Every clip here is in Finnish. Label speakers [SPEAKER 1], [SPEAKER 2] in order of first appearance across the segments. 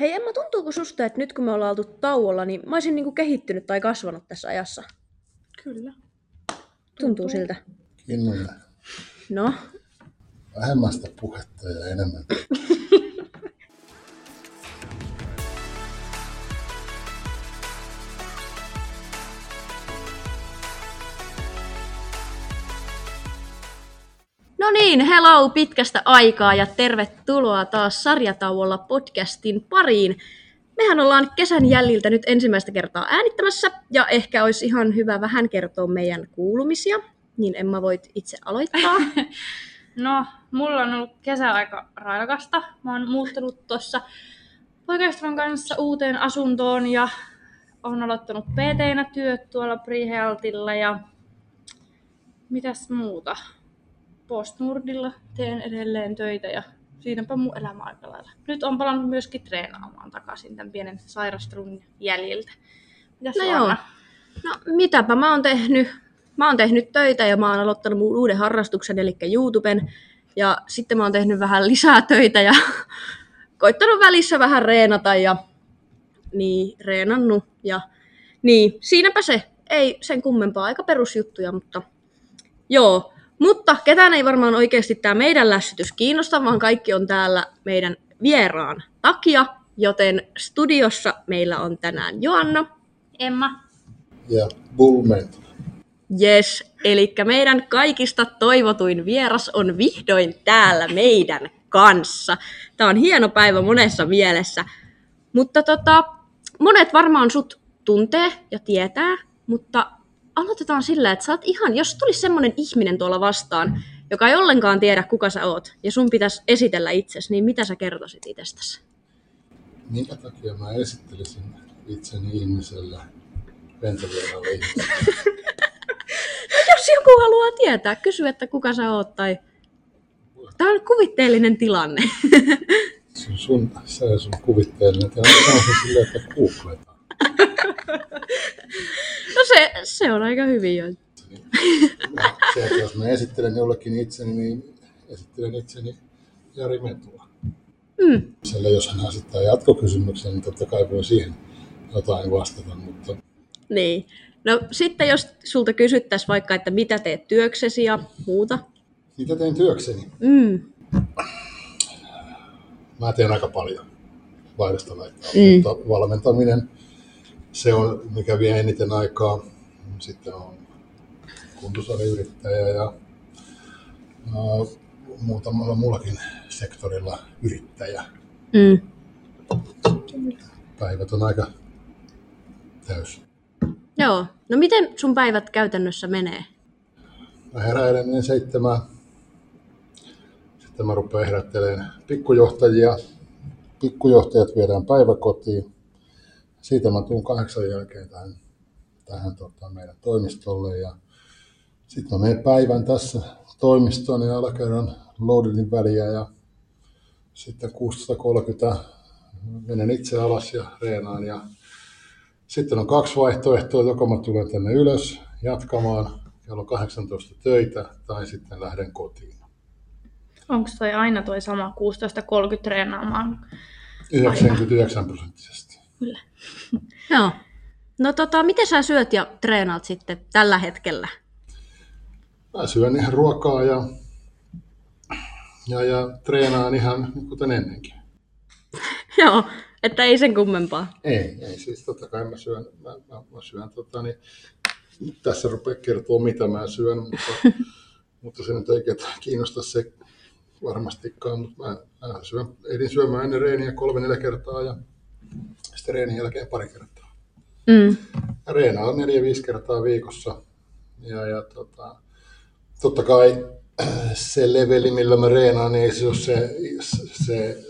[SPEAKER 1] Hei Emma, tuntuuko susta, että nyt kun me ollaan oltu tauolla, niin mä olisin niinku kehittynyt tai kasvanut tässä ajassa?
[SPEAKER 2] Kyllä.
[SPEAKER 1] Tuntuu siltä.
[SPEAKER 3] Kinnunen.
[SPEAKER 1] No,
[SPEAKER 3] Vähemmästä puhetta ja enemmän.
[SPEAKER 1] No niin, hello pitkästä aikaa ja tervetuloa taas sarjatauolla podcastin pariin. Mehän ollaan kesän jäljiltä nyt ensimmäistä kertaa äänittämässä ja ehkä olisi ihan hyvä vähän kertoa meidän kuulumisia. Niin Emma voit itse aloittaa.
[SPEAKER 2] No, mulla on ollut kesä aika raikasta. Mä oon muuttanut tuossa poikaystävän kanssa uuteen asuntoon ja on aloittanut pt työt tuolla Prehealtilla ja mitäs muuta. Postnordilla teen edelleen töitä ja siinäpä mun elämä aika lailla. Nyt on palannut myöskin treenaamaan takaisin tämän pienen sairastelun jäljiltä. Mitäs
[SPEAKER 1] No joo. No mitäpä mä oon tehnyt. Mä oon tehnyt töitä ja mä oon aloittanut mun uuden harrastuksen, eli YouTuben. Ja sitten mä oon tehnyt vähän lisää töitä ja koittanut välissä vähän reenata ja niin, reenannut. Ja niin, siinäpä se. Ei sen kummempaa, aika perusjuttuja, mutta joo. Mutta ketään ei varmaan oikeasti tämä meidän lässytys kiinnosta, vaan kaikki on täällä meidän vieraan takia. Joten studiossa meillä on tänään Joanna,
[SPEAKER 2] Emma.
[SPEAKER 3] Ja Bullment.
[SPEAKER 1] Yes, eli meidän kaikista toivotuin vieras on vihdoin täällä meidän kanssa. Tämä on hieno päivä monessa mielessä. Mutta tota, monet varmaan sut tuntee ja tietää, mutta aloitetaan sillä, että sä oot ihan, jos tulisi semmoinen ihminen tuolla vastaan, joka ei ollenkaan tiedä, kuka sä oot, ja sun pitäisi esitellä itsesi, niin mitä sä kertoisit itsestäsi?
[SPEAKER 3] Minkä takia mä esittelisin itseni ihmiselle ventovieraille ihmiselle?
[SPEAKER 1] Jos joku haluaa tietää, kysy, että kuka sä oot, tai... Tämä on kuvitteellinen tilanne.
[SPEAKER 3] Se on sun, se on sun kuvitteellinen. Tämä on se että googletaan.
[SPEAKER 1] No se, se on aika hyvin jo.
[SPEAKER 3] Ja se, että jos mä esittelen jollekin itseni, niin esittelen itseni Jari Metula.
[SPEAKER 1] Mm.
[SPEAKER 3] Sillä jos hän asettaa jatkokysymyksen, niin totta kai voi siihen jotain vastata, mutta
[SPEAKER 1] Niin. No sitten jos sulta kysyttäisiin vaikka, että mitä teet työksesi ja muuta.
[SPEAKER 3] mitä teen työkseni?
[SPEAKER 1] Mm.
[SPEAKER 3] Mä teen aika paljon laidasta laittaa,
[SPEAKER 1] mm.
[SPEAKER 3] mutta valmentaminen, se on mikä vie eniten aikaa. Sitten on kuntosaliyrittäjä ja ää, muutamalla muullakin sektorilla yrittäjä.
[SPEAKER 1] Mm.
[SPEAKER 3] Päivät on aika täys.
[SPEAKER 1] Joo. No miten sun päivät käytännössä menee?
[SPEAKER 3] Mä heräilen ennen seitsemää. Sitten mä rupean herättelemään pikkujohtajia. Pikkujohtajat viedään päiväkotiin. Siitä mä tuun kahdeksan jälkeen tähän, tähän tota, meidän toimistolle. Ja sitten mä menen päivän tässä toimistoon ja alakerran loadedin väliä. Ja sitten 16.30 menen itse alas ja reenaan. Ja sitten on kaksi vaihtoehtoa, joko mä tulen tänne ylös jatkamaan kello 18 töitä tai sitten lähden kotiin.
[SPEAKER 2] Onko toi aina toi sama 16.30 treenaamaan?
[SPEAKER 3] 99 prosenttisesti.
[SPEAKER 2] Kyllä.
[SPEAKER 1] Joo. No tota, miten sä syöt ja treenaat sitten tällä hetkellä?
[SPEAKER 3] Mä syön ihan ruokaa ja, ja, ja treenaan ihan kuten ennenkin.
[SPEAKER 1] Joo, että ei sen kummempaa.
[SPEAKER 3] Ei, ei siis totta kai mä syön, mä, mä, mä syön tota, niin, tässä rupeaa kertoa mitä mä syön, mutta, mutta se nyt ei ketään kiinnosta se varmastikaan, mutta mä, mä syön, ehdin syömään ennen reeniä kolme neljä kertaa ja sitten reenin jälkeen pari kertaa.
[SPEAKER 1] Mm.
[SPEAKER 3] Ja reenaan neljä viisi kertaa viikossa. Ja, ja tota, totta kai se leveli, millä mä reenaan, niin ei se, se, se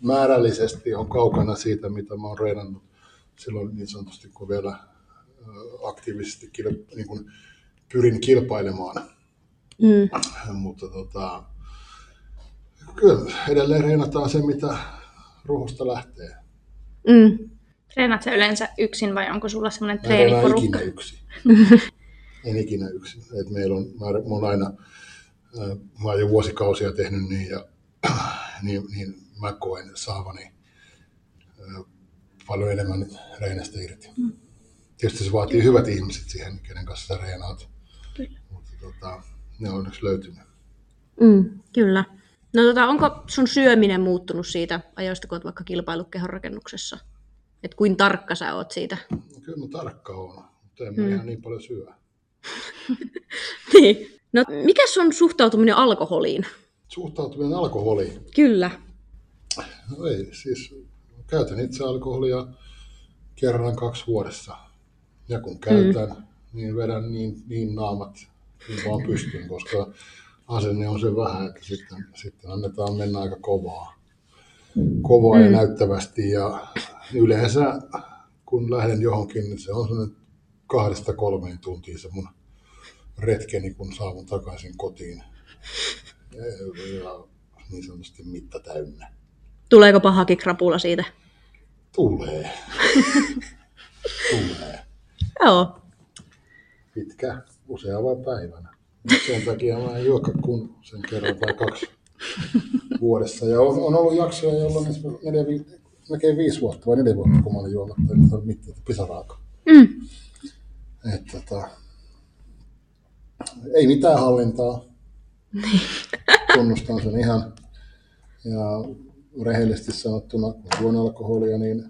[SPEAKER 3] määrällisesti on kaukana siitä, mitä mä oon reenannut silloin niin sanotusti, kun vielä aktiivisesti niin kuin pyrin kilpailemaan.
[SPEAKER 1] Mm.
[SPEAKER 3] Mutta tota, kyllä edelleen reenataan se, mitä ruhosta lähtee.
[SPEAKER 1] Mm.
[SPEAKER 2] Treenaat sä yleensä yksin vai onko sulla semmoinen
[SPEAKER 3] Mä en
[SPEAKER 2] treeniporukka?
[SPEAKER 3] ikinä yksin. en ikinä yksin. Et meillä on, mä, mä oon aina, äh, mä oon jo vuosikausia tehnyt niin, ja niin, niin mä koen saavani paljon enemmän nyt reenestä irti. Mm. Tietysti se vaatii hyvät ihmiset siihen, kenen kanssa sä reenaat.
[SPEAKER 1] Kyllä.
[SPEAKER 3] Mutta tota, ne on onneksi löytynyt.
[SPEAKER 1] Mm, kyllä. No tota, onko sun syöminen muuttunut siitä ajoista, kun oot vaikka kilpailut rakennuksessa? Että kuin tarkka sä oot siitä?
[SPEAKER 3] No, kyllä mä tarkka on, mutta en mä ihan niin paljon syö.
[SPEAKER 1] niin. No, mikä on suhtautuminen alkoholiin?
[SPEAKER 3] Suhtautuminen alkoholiin?
[SPEAKER 1] Kyllä.
[SPEAKER 3] No ei, siis käytän itse alkoholia kerran kaksi vuodessa. Ja kun käytän, mm. niin vedän niin, niin naamat niin vaan pystyn, koska asenne on se vähän, että sitten, sitten annetaan mennä aika kovaa, kovaa mm. ja näyttävästi. Ja yleensä kun lähden johonkin, niin se on sellainen kahdesta kolmeen tuntia se mun retkeni, kun saavun takaisin kotiin. Ja, niin sanotusti mitta täynnä.
[SPEAKER 1] Tuleeko pahakin krapula siitä?
[SPEAKER 3] Tulee. Tulee.
[SPEAKER 1] Joo.
[SPEAKER 3] Pitkä, useava päivänä. Sen takia mä en juokka kun sen kerran tai kaksi vuodessa. Ja on, on ollut jaksoja, jolloin neljä, melkein viisi vuotta vai neljä vuotta, kun mä olin juomatta, että mitään pisaraaka.
[SPEAKER 1] Mm.
[SPEAKER 3] Että, tota, ei mitään hallintaa. Tunnustan sen ihan. Ja rehellisesti sanottuna, kun juon alkoholia, niin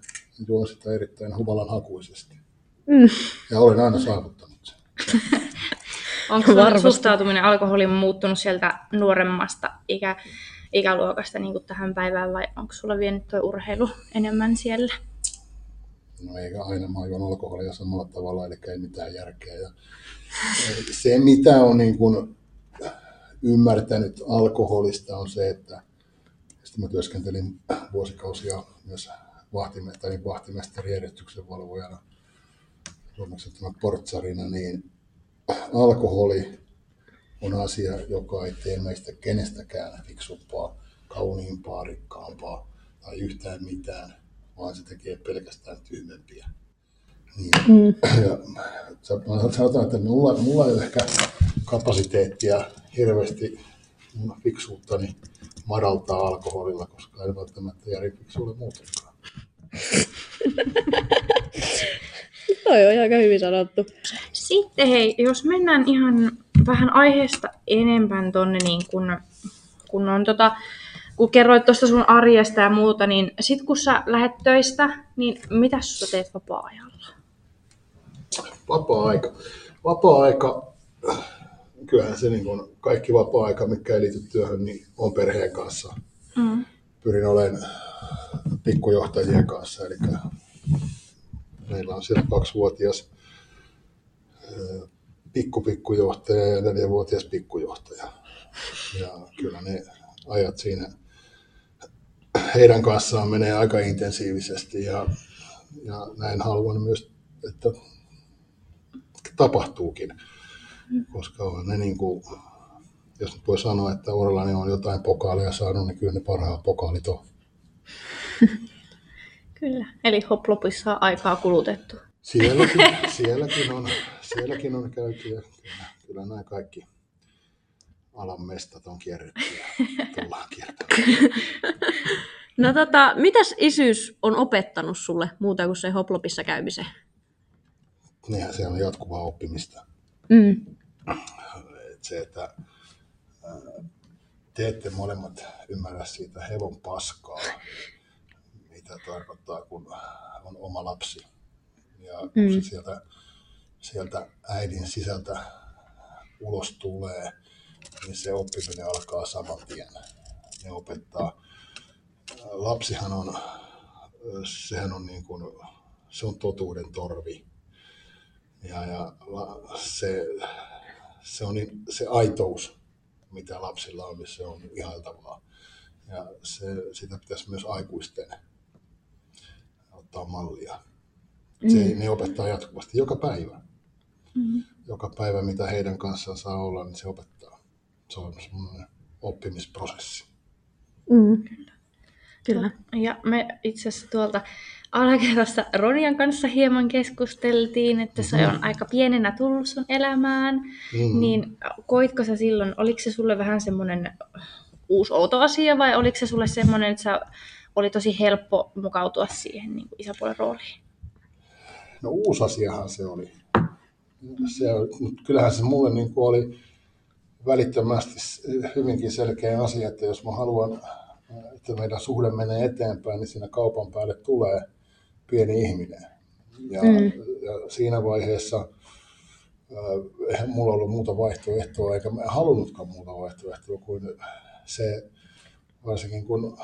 [SPEAKER 3] juon sitä erittäin humalan hakuisesti.
[SPEAKER 1] Mm.
[SPEAKER 3] Ja olen aina saavuttanut sen.
[SPEAKER 2] Onko sun suhtautuminen alkoholiin muuttunut sieltä nuoremmasta ikä, ikäluokasta niin kuin tähän päivään vai onko sulla vienyt tuo urheilu enemmän siellä?
[SPEAKER 3] No eikä aina, mä juon alkoholia samalla tavalla, eli ei mitään järkeä. Ja se mitä on niin kuin ymmärtänyt alkoholista on se, että sitten mä työskentelin vuosikausia myös vahtimestarin, vahtimestarijärjestyksen valvojana, suomeksi portsarina, niin alkoholi on asia, joka ei tee meistä kenestäkään fiksumpaa, kauniimpaa, rikkaampaa tai yhtään mitään, vaan se tekee pelkästään tyhmempiä. Niin, mm. ja, sanotaan, että mulla, mulla ei ole ehkä kapasiteettia hirveästi mun fiksuuttani madaltaa alkoholilla, koska ei välttämättä Jari fiksu ole muutenkaan.
[SPEAKER 1] Toi on aika hyvin sanottu.
[SPEAKER 2] Sitten hei, jos mennään ihan vähän aiheesta enempän tonne, niin kun, kun on tota, kun kerroit tuosta sun arjesta ja muuta, niin sit kun sä lähdet töistä, niin mitä sä teet vapaa-ajalla?
[SPEAKER 3] Vapaa-aika. Vapaa-aika, kyllähän se niin kun kaikki vapaa-aika, mikä ei liity työhön, niin on perheen kanssa. Mm. Pyrin olemaan pikkujohtajien kanssa, eli meillä on siellä kaksivuotias pikkupikkujohtaja ja neljävuotias pikkujohtaja. Ja kyllä ne ajat siinä heidän kanssaan menee aika intensiivisesti ja, ja näin haluan myös, että tapahtuukin. Koska on ne niin kuin, jos nyt voi sanoa, että urallani on jotain pokaaleja saanut, niin kyllä ne parhaat pokaalit on.
[SPEAKER 2] Kyllä, eli hoplopissa on aikaa kulutettu.
[SPEAKER 3] Sielläkin, sielläkin, on, sielläkin on käyty ja kyllä, kyllä nämä kaikki alan mestat on kierretty ja tullaan kiertämään.
[SPEAKER 1] No tota, mitäs isyys on opettanut sulle muuta kuin se hoplopissa käymisen?
[SPEAKER 3] Niinhän se on jatkuvaa oppimista.
[SPEAKER 1] Mm.
[SPEAKER 3] Et se, että te ette molemmat ymmärrä siitä hevon paskaa, mitä tarkoittaa, kun on oma lapsi. Ja kun mm. se sieltä, sieltä äidin sisältä ulos tulee, niin se oppiminen alkaa saman tien. Ne opettaa. Lapsihan on, sehän on niin kuin, se on totuuden torvi. Ja, ja se, se on niin, se aitous, mitä lapsilla on, niin se on ihailtavaa. Ja se, sitä pitäisi myös aikuisten ottaa mallia. Se, mm. Ne opettaa jatkuvasti joka päivä. Mm. Joka päivä, mitä heidän kanssaan saa olla, niin se opettaa. Se on semmoinen oppimisprosessi.
[SPEAKER 1] Mm. Kyllä.
[SPEAKER 2] Ja me itse asiassa tuolta alakerrasta Ronian kanssa hieman keskusteltiin, että se mm-hmm. on aika pienenä tullut sun elämään. Mm-hmm. Niin koitko sä silloin, oliko se sulle vähän semmoinen uusi outo asia vai oliko se sulle semmoinen, että sä oli tosi helppo mukautua siihen niin kuin isäpuolen rooliin?
[SPEAKER 3] No uusi asiahan se oli. Se, kyllähän se mulle niin kuin oli välittömästi hyvinkin selkeä asia, että jos mä haluan, että meidän suhde menee eteenpäin, niin siinä kaupan päälle tulee pieni ihminen. Ja, mm. ja siinä vaiheessa eihän mulla ollut muuta vaihtoehtoa, eikä mä halunnutkaan muuta vaihtoehtoa kuin se, varsinkin kun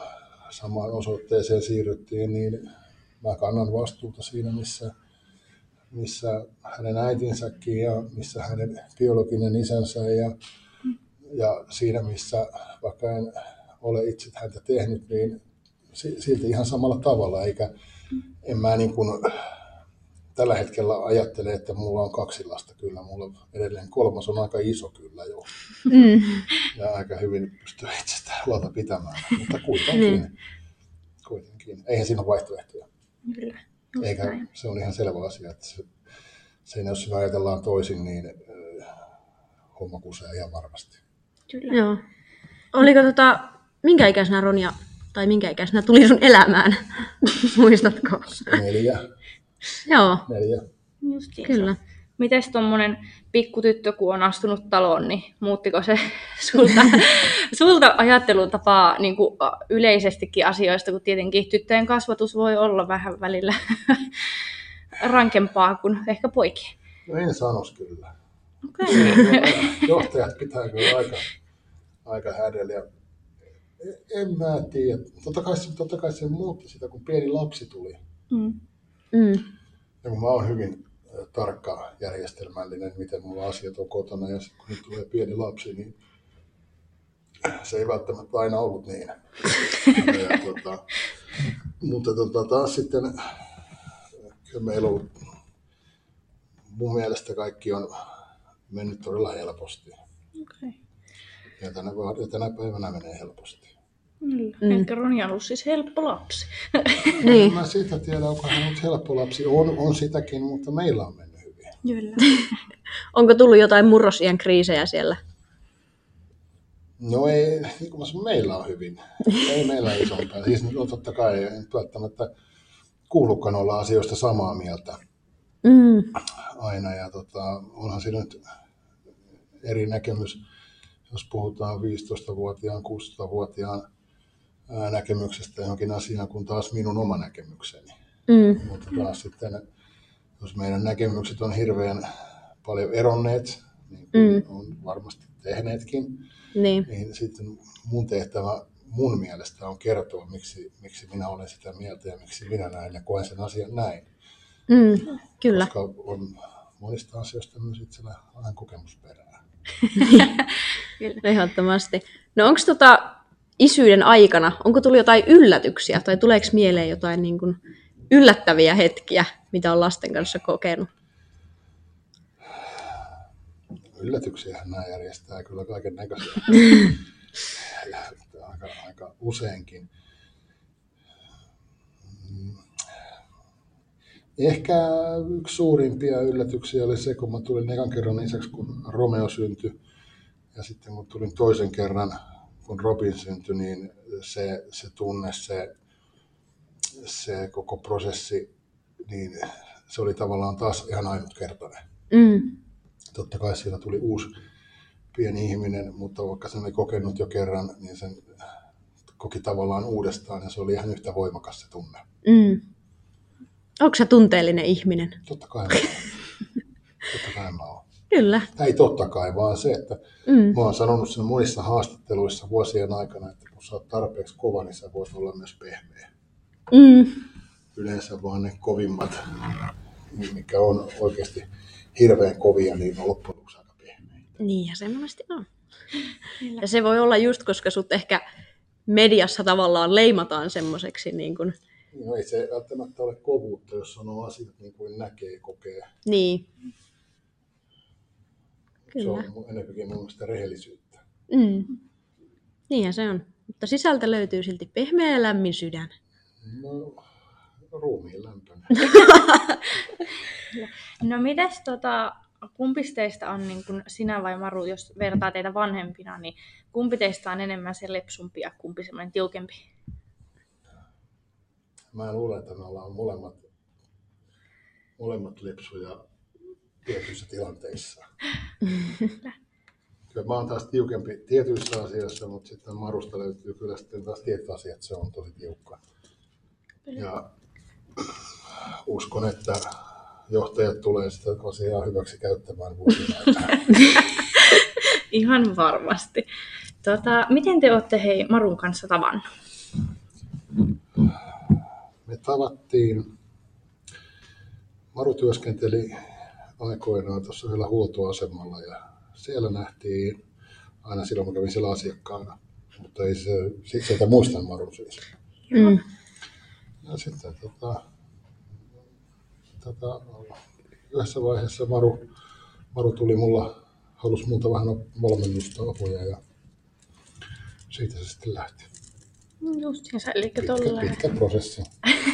[SPEAKER 3] samaan osoitteeseen siirryttiin, niin mä kannan vastuuta siinä, missä, missä hänen äitinsäkin ja missä hänen biologinen isänsä ja, ja siinä, missä vaikka en ole itse häntä tehnyt, niin silti ihan samalla tavalla, eikä en mä niin kuin tällä hetkellä ajattelen, että mulla on kaksi lasta kyllä. Mulla on edelleen kolmas on aika iso kyllä jo. Mm. Ja aika hyvin pystyy itsestään huolta pitämään. Mutta kuitenkin, niin. kuitenkin. eihän siinä ole vaihtoehtoja. Kyllä. Eikä näin. se on ihan selvä asia, että se, se jos me ajatellaan toisin, niin äh, homma kusee ihan varmasti.
[SPEAKER 1] Kyllä. Joo. Oliko tota, minkä ikäisenä Ronja, tai minkä ikäisenä tuli sun elämään? Muistatko?
[SPEAKER 3] Neljä.
[SPEAKER 1] Joo.
[SPEAKER 3] Neljä.
[SPEAKER 2] Justiinsa. Kyllä. Mites tuommoinen pikkutyttö, kun on astunut taloon, niin muuttiko se sulta, sulta ajattelutapaa niin kuin yleisestikin asioista, kun tietenkin tyttöjen kasvatus voi olla vähän välillä rankempaa kuin ehkä poikien?
[SPEAKER 3] No en sanoisi kyllä.
[SPEAKER 2] Okay.
[SPEAKER 3] Johtajat pitää kyllä aika, aika hädellä. En mä tiedä. Totta kai, totta kai se muutti sitä, kun pieni lapsi tuli. Mm. Mm. Ja kun mä oon hyvin tarkka järjestelmällinen, miten mulla asiat on kotona, ja kun nyt tulee pieni lapsi, niin se ei välttämättä aina ollut niin. ja, tota, mutta tota, taas sitten meillä on, mun mielestä kaikki on mennyt todella helposti. Okay. Ja, tänä, ja tänä päivänä menee helposti.
[SPEAKER 2] Mm. Ehkä Ronja on ollut siis helppo lapsi.
[SPEAKER 3] niin. Mä siitä tiedä, onko hän ollut helppo lapsi. On, on sitäkin, mutta meillä on mennyt hyvin.
[SPEAKER 2] Kyllä.
[SPEAKER 1] onko tullut jotain murrosien kriisejä siellä?
[SPEAKER 3] No ei, niin kuin mä meillä on hyvin. Ei meillä isompaa. Siis no, totta kai ei välttämättä kuulukaan olla asioista samaa mieltä mm. aina. Ja tota, onhan siinä nyt eri näkemys, jos puhutaan 15-vuotiaan, 16-vuotiaan näkemyksestä johonkin asiaan kuin taas minun oma näkemykseni. Mm. Mutta taas sitten, jos meidän näkemykset on hirveän paljon eronneet, niin kuin mm. on varmasti tehneetkin, niin. niin sitten mun tehtävä mun mielestä on kertoa, miksi, miksi minä olen sitä mieltä ja miksi minä näin ja koen sen asian näin.
[SPEAKER 1] Mm, kyllä.
[SPEAKER 3] Koska on monista asioista myös itsellä vähän kokemusperää.
[SPEAKER 1] kyllä. Ehdottomasti. No onko tota, isyyden aikana, onko tullut jotain yllätyksiä tai tuleeko mieleen jotain niin kuin yllättäviä hetkiä, mitä on lasten kanssa kokenut?
[SPEAKER 3] Yllätyksiä nämä järjestää kyllä kaiken näköisiä. aika, aika useinkin. Ehkä yksi suurimpia yllätyksiä oli se, kun mä tulin ekan kerran isäksi, kun Romeo syntyi. Ja sitten kun tulin toisen kerran kun Robin syntyi, niin se, se tunne, se, se koko prosessi, niin se oli tavallaan taas ihan ainutkertainen. Mm. Totta kai siellä tuli uusi pieni ihminen, mutta vaikka sen oli kokenut jo kerran, niin sen koki tavallaan uudestaan ja se oli ihan yhtä voimakas se tunne. Mm.
[SPEAKER 1] Onko se tunteellinen ihminen?
[SPEAKER 3] Totta kai Totta kai mä oon.
[SPEAKER 1] Kyllä.
[SPEAKER 3] Ei totta kai, vaan se, että mm. mä oon sanonut sen monissa haastatteluissa vuosien aikana, että kun sä oot tarpeeksi kova, niin sä voit olla myös pehmeä. Mm. Yleensä vaan ne kovimmat, mikä on oikeasti hirveän kovia, niin on loppujen lopuksi aika pehmeitä.
[SPEAKER 1] Niin, ja semmoisesti on. Ja se voi olla just, koska sut ehkä mediassa tavallaan leimataan semmoiseksi niin kuin...
[SPEAKER 3] No ei se välttämättä ole kovuutta, jos sanoo asiat niin kuin näkee, kokee.
[SPEAKER 1] Niin.
[SPEAKER 3] Kyllä. Se on enemmänkin mun mielestä rehellisyyttä.
[SPEAKER 1] Mm. Niinhän se on. Mutta sisältä löytyy silti pehmeä ja lämmin sydän.
[SPEAKER 3] No, ruumiin lämpöinen.
[SPEAKER 2] no mites tota, kumpi teistä on niin kun sinä vai Maru, jos vertaa teitä vanhempina, niin kumpi teistä on enemmän se lepsumpi ja kumpi semmoinen tiukempi?
[SPEAKER 3] Mä luulen, että me ollaan molemmat, molemmat lepsuja tietyissä tilanteissa. Kyllä mä oon taas tiukempi tietyissä asioissa, mutta sitten Marusta löytyy kyllä sitten taas tietyt asiat, se on tosi tiukka. Ja uskon, että johtajat tulee sitä asiaa hyväksi käyttämään vuosien aikana.
[SPEAKER 2] Ihan varmasti. Tota, miten te olette hei Marun kanssa tavannut?
[SPEAKER 3] Me tavattiin, Maru työskenteli aikoinaan tuossa yhdellä huoltoasemalla ja siellä nähtiin aina silloin, kun kävin siellä asiakkaana. Mutta ei se, sit sieltä muistan Marun siis.
[SPEAKER 1] Mm.
[SPEAKER 3] Ja sitten tota, tota, yhdessä vaiheessa Maru, Maru tuli mulla, halusi multa vähän valmennusta apuja ja siitä se sitten lähti.
[SPEAKER 2] Justiinsa, eli tolla.
[SPEAKER 3] pitkä prosessi.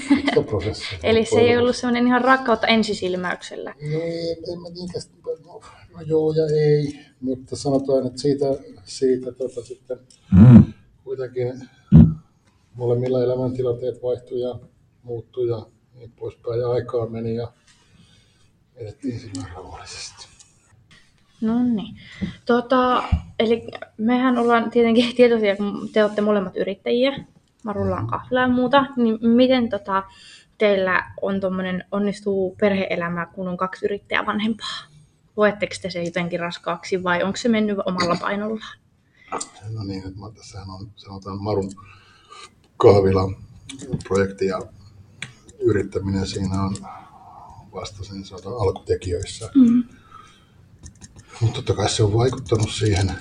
[SPEAKER 3] Pitkä prosessi.
[SPEAKER 2] Eli se ei ollut semmoinen ihan rakkautta ensisilmäyksellä.
[SPEAKER 3] No ei, en mä niitä, no, no joo ja ei, mutta sanotaan, että siitä, siitä tota, sitten kuitenkin molemmilla elämäntilanteet vaihtui ja muuttui ja niin poispäin ja aikaa meni ja edettiin sillä rauhallisesti.
[SPEAKER 2] No niin. Tota, eli mehän ollaan tietenkin tietoisia, kun te olette molemmat yrittäjiä. Marulla on kahvila ja muuta. Niin miten tota, teillä on tommonen, onnistuu perheelämä, kun on kaksi yrittäjää vanhempaa? Koetteko te se jotenkin raskaaksi vai onko se mennyt omalla painollaan?
[SPEAKER 3] No niin, että mä- tässähän on sanotaan Marun kahvila projekti ja yrittäminen siinä on vasta sen sanotaan alkutekijöissä.
[SPEAKER 2] Mm.
[SPEAKER 3] Mutta totta kai se on vaikuttanut siihen,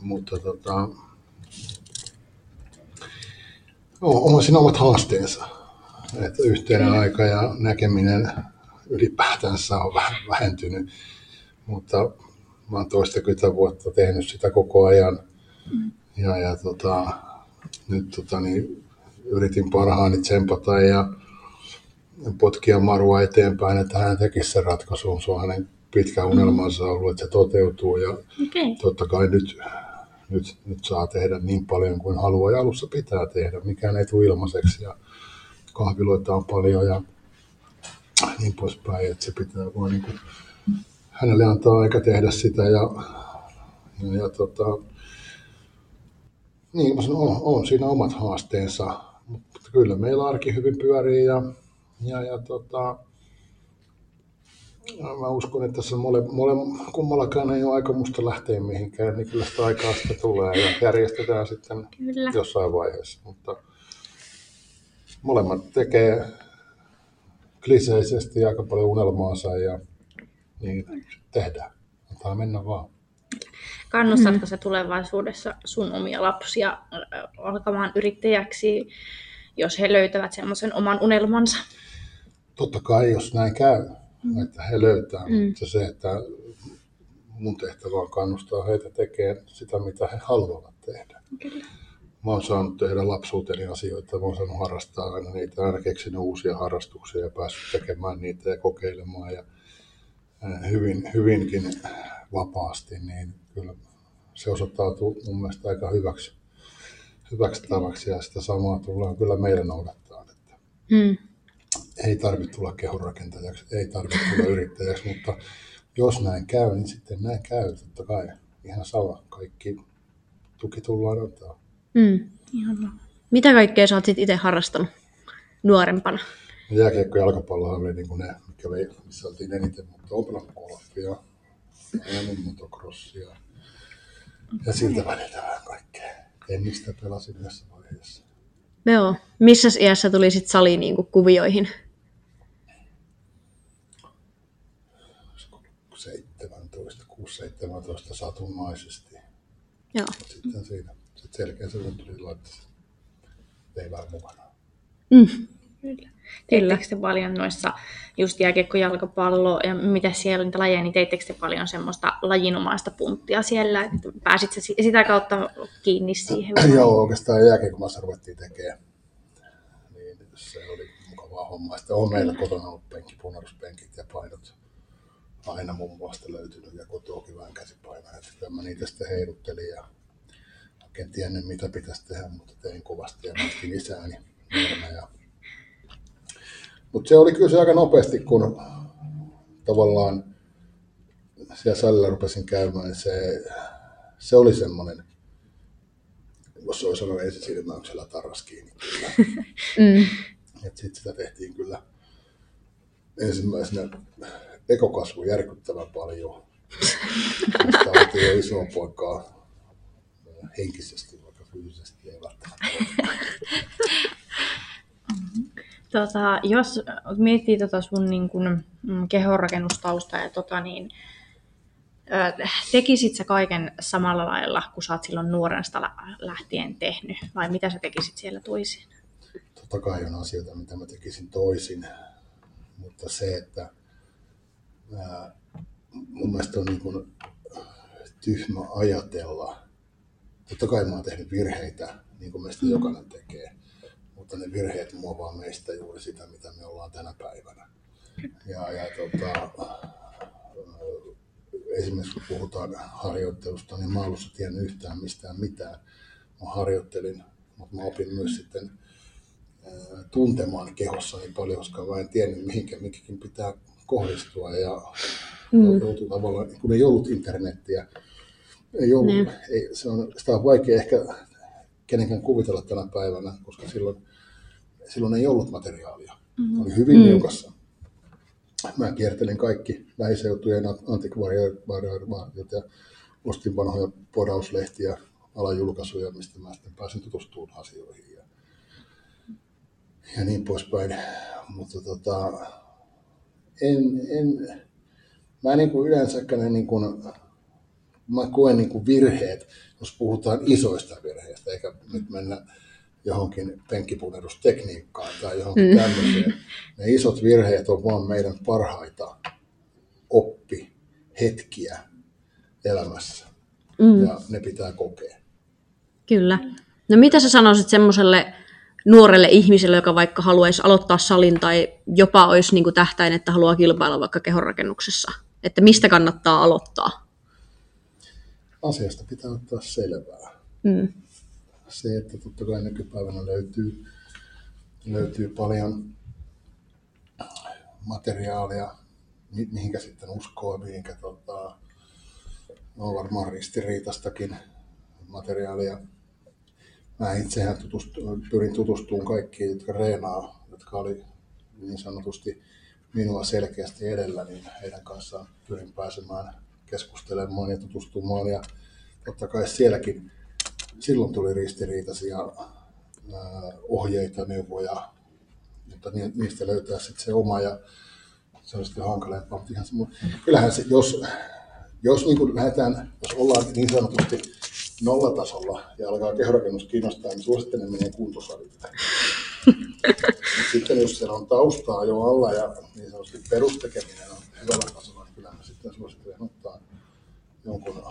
[SPEAKER 3] mutta tota, on, on siinä omat haasteensa. Että yhteinen aika ja näkeminen ylipäätänsä on vähän vähentynyt, mutta mä oon toistakymmentä vuotta tehnyt sitä koko ajan. Ja, ja tota, nyt tota, niin, yritin parhaani tsempata ja potkia Marua eteenpäin, että hän tekisi sen ratkaisun. Se on hänen pitkä unelmansa ollut, että se toteutuu. Ja.
[SPEAKER 2] Okay.
[SPEAKER 3] totta kai nyt, nyt, nyt saa tehdä niin paljon kuin haluaa ja alussa pitää tehdä. Mikään ei tule ilmaiseksi ja kahviloita on paljon ja niin poispäin, että se pitää vaan niin kuin hänelle antaa aika tehdä sitä ja, ja, ja tota, niin mä sanon, on, on siinä omat haasteensa, mutta kyllä meillä arki hyvin pyörii ja, ja, ja tota, mä uskon, että tässä mole, mole, kummallakaan ei ole aika musta lähteä mihinkään, niin kyllä sitä aikaa sitä tulee ja järjestetään sitten
[SPEAKER 2] Kyllä.
[SPEAKER 3] jossain vaiheessa. Mutta molemmat tekee kliseisesti aika paljon unelmaansa ja niin tehdään. Antaa mennä vaan.
[SPEAKER 2] Kannustatko sä tulevaisuudessa sun omia lapsia äh, alkamaan yrittäjäksi, jos he löytävät semmoisen oman unelmansa?
[SPEAKER 3] Totta kai, jos näin käy, että he löytää,
[SPEAKER 1] Mm.
[SPEAKER 3] mutta se, että mun tehtävä on kannustaa heitä tekemään sitä, mitä he haluavat tehdä.
[SPEAKER 2] Kyllä.
[SPEAKER 3] Mä oon saanut tehdä lapsuuteni asioita, mä oon saanut harrastaa aina niitä, aina keksinyt uusia harrastuksia ja päässyt tekemään niitä ja kokeilemaan ja hyvin, hyvinkin vapaasti, niin kyllä se osoittautuu mun mielestä aika hyväksi, hyväksi tavaksi ja sitä samaa tullaan kyllä meillä noudattaa. Että
[SPEAKER 1] Mm.
[SPEAKER 3] Ei tarvitse tulla kehonrakentajaksi, ei tarvitse tulla yrittäjäksi, mutta jos näin käy, niin sitten näin käy, totta kai. Ihan sama, kaikki tuki tullaan antaa.
[SPEAKER 1] Mm. Mitä kaikkea sä oot sit itse harrastanut nuorempana?
[SPEAKER 3] Jääkiekko ja jalkapallohan oli niin kuin ne, mikä vei, missä oltiin eniten, mutta pelannut golfia, motocrossia ja siltä väliltä vähän kaikkea. Tennistä pelasin yhdessä vaiheessa.
[SPEAKER 1] Joo. Missä iässä tuli sit sali niinku kuvioihin?
[SPEAKER 3] 17, 6-17 satunnaisesti.
[SPEAKER 1] Joo.
[SPEAKER 3] Sitten siinä, sitten selkeä se tuli laittaa vei vähän mukana.
[SPEAKER 1] Mm.
[SPEAKER 2] Kyllä.
[SPEAKER 1] Kyllä.
[SPEAKER 2] Teittekö te paljon noissa just jääkiekko, jalkapallo ja mitä siellä on niitä lajeja, niin teittekö te paljon semmoista lajinomaista punttia siellä, että pääsit sä si- sitä kautta kiinni siihen? vai?
[SPEAKER 3] Joo, oikeastaan jääkiekkomassa ruvettiin tekemään. Niin se oli mukavaa hommaa. Sitten on meillä kotona ollut penkki, punnaruspenkit ja painot aina mummolasta löytynyt ja kotoakin vähän käsipainoja. Että kyllä mä niitä sitten heiluttelin ja oikein tiennyt mitä pitäisi tehdä, mutta tein kovasti ja myöskin isääni nuorena ja Mutta se oli kyllä se aika nopeasti, kun tavallaan siellä salilla rupesin käymään, niin se, se oli semmoinen, jos se olisi sanonut ensisilmäyksellä tarras kiinni. Kyllä.
[SPEAKER 1] Mm.
[SPEAKER 3] Sitten sitä tehtiin kyllä ensimmäisenä ekokasvu järkyttävän paljon. Oltiin jo isoa poikaa henkisesti, vaikka fyysisesti ei välttämättä.
[SPEAKER 2] Tota, jos miettii tota sun niin kun, mm, kehonrakennustausta ja tota, niin, tekisit sä kaiken samalla lailla, kun sä oot silloin nuoresta lä- lähtien tehnyt, vai mitä sä tekisit siellä toisin?
[SPEAKER 3] Totta kai on asioita, mitä mä tekisin toisin, mutta se, että ää, mun mielestä on niin kuin tyhmä ajatella. Totta kai mä oon tehnyt virheitä, niin kuin meistä jokainen tekee, mutta ne virheet muovaa meistä juuri sitä, mitä me ollaan tänä päivänä. Ja, ja tota, esimerkiksi kun puhutaan harjoittelusta, niin mä alussa tiennyt yhtään mistään mitään. Mä harjoittelin, mutta mä opin myös sitten tuntemaan kehossani paljon, koska mä en tiennyt mihinkä mikäkin pitää kohdistua ja mm. joutui tavallaan, kun ei ollut internettiä, ei ollut,
[SPEAKER 1] Niin.
[SPEAKER 3] ei, se on, sitä on vaikea ehkä kenenkään kuvitella tänä päivänä, koska silloin, silloin ei ollut materiaalia. Mm-hmm. Oli hyvin mm. niukassa. Mä kiertelin kaikki lähiseutujen antikvariaariot ja ostin vanhoja podauslehtiä, alajulkaisuja, mistä mä sitten pääsin tutustumaan asioihin ja, ja niin poispäin. Mutta tota, en, en, mä niin kuin yleensäkään niin kuin, mä koen niin kuin virheet, jos puhutaan isoista virheistä, eikä nyt mennä johonkin penkkipunerustekniikkaan tai johonkin mm. tämmöiseen. Ne isot virheet on vaan meidän parhaita oppihetkiä elämässä. Mm. Ja ne pitää kokea.
[SPEAKER 1] Kyllä. No mitä sä sanoisit semmoiselle nuorelle ihmiselle, joka vaikka haluaisi aloittaa salin tai jopa olisi niin kuin tähtäin, että haluaa kilpailla vaikka kehonrakennuksessa? Että mistä kannattaa aloittaa?
[SPEAKER 3] Asiasta pitää ottaa selvää.
[SPEAKER 1] Mm.
[SPEAKER 3] Se, että totta kai nykypäivänä löytyy, löytyy paljon materiaalia, mi- mihinkä sitten uskoo, mihinkä tota, on varmaan ristiriitastakin materiaalia. Mä itsehän tutustu, pyrin tutustumaan kaikkiin, jotka reenaa, jotka oli niin sanotusti minua selkeästi edellä, niin heidän kanssaan pyrin pääsemään keskustelemaan ja tutustumaan. Ja totta kai sielläkin silloin tuli ristiriitaisia ää, ohjeita, neuvoja, mutta ni- niistä löytää sitten se oma ja se on sitten hankalampaa. Kyllähän se, jos, jos niin lähdetään, jos ollaan niin sanotusti nollatasolla ja alkaa kehorakennus kiinnostaa, niin suosittelen menee kuntosalille. Sitten jos siellä on taustaa jo alla ja niin sanotusti perustekeminen on hyvällä tasolla, niin kyllä mä sitten suosittelen ottaa jonkun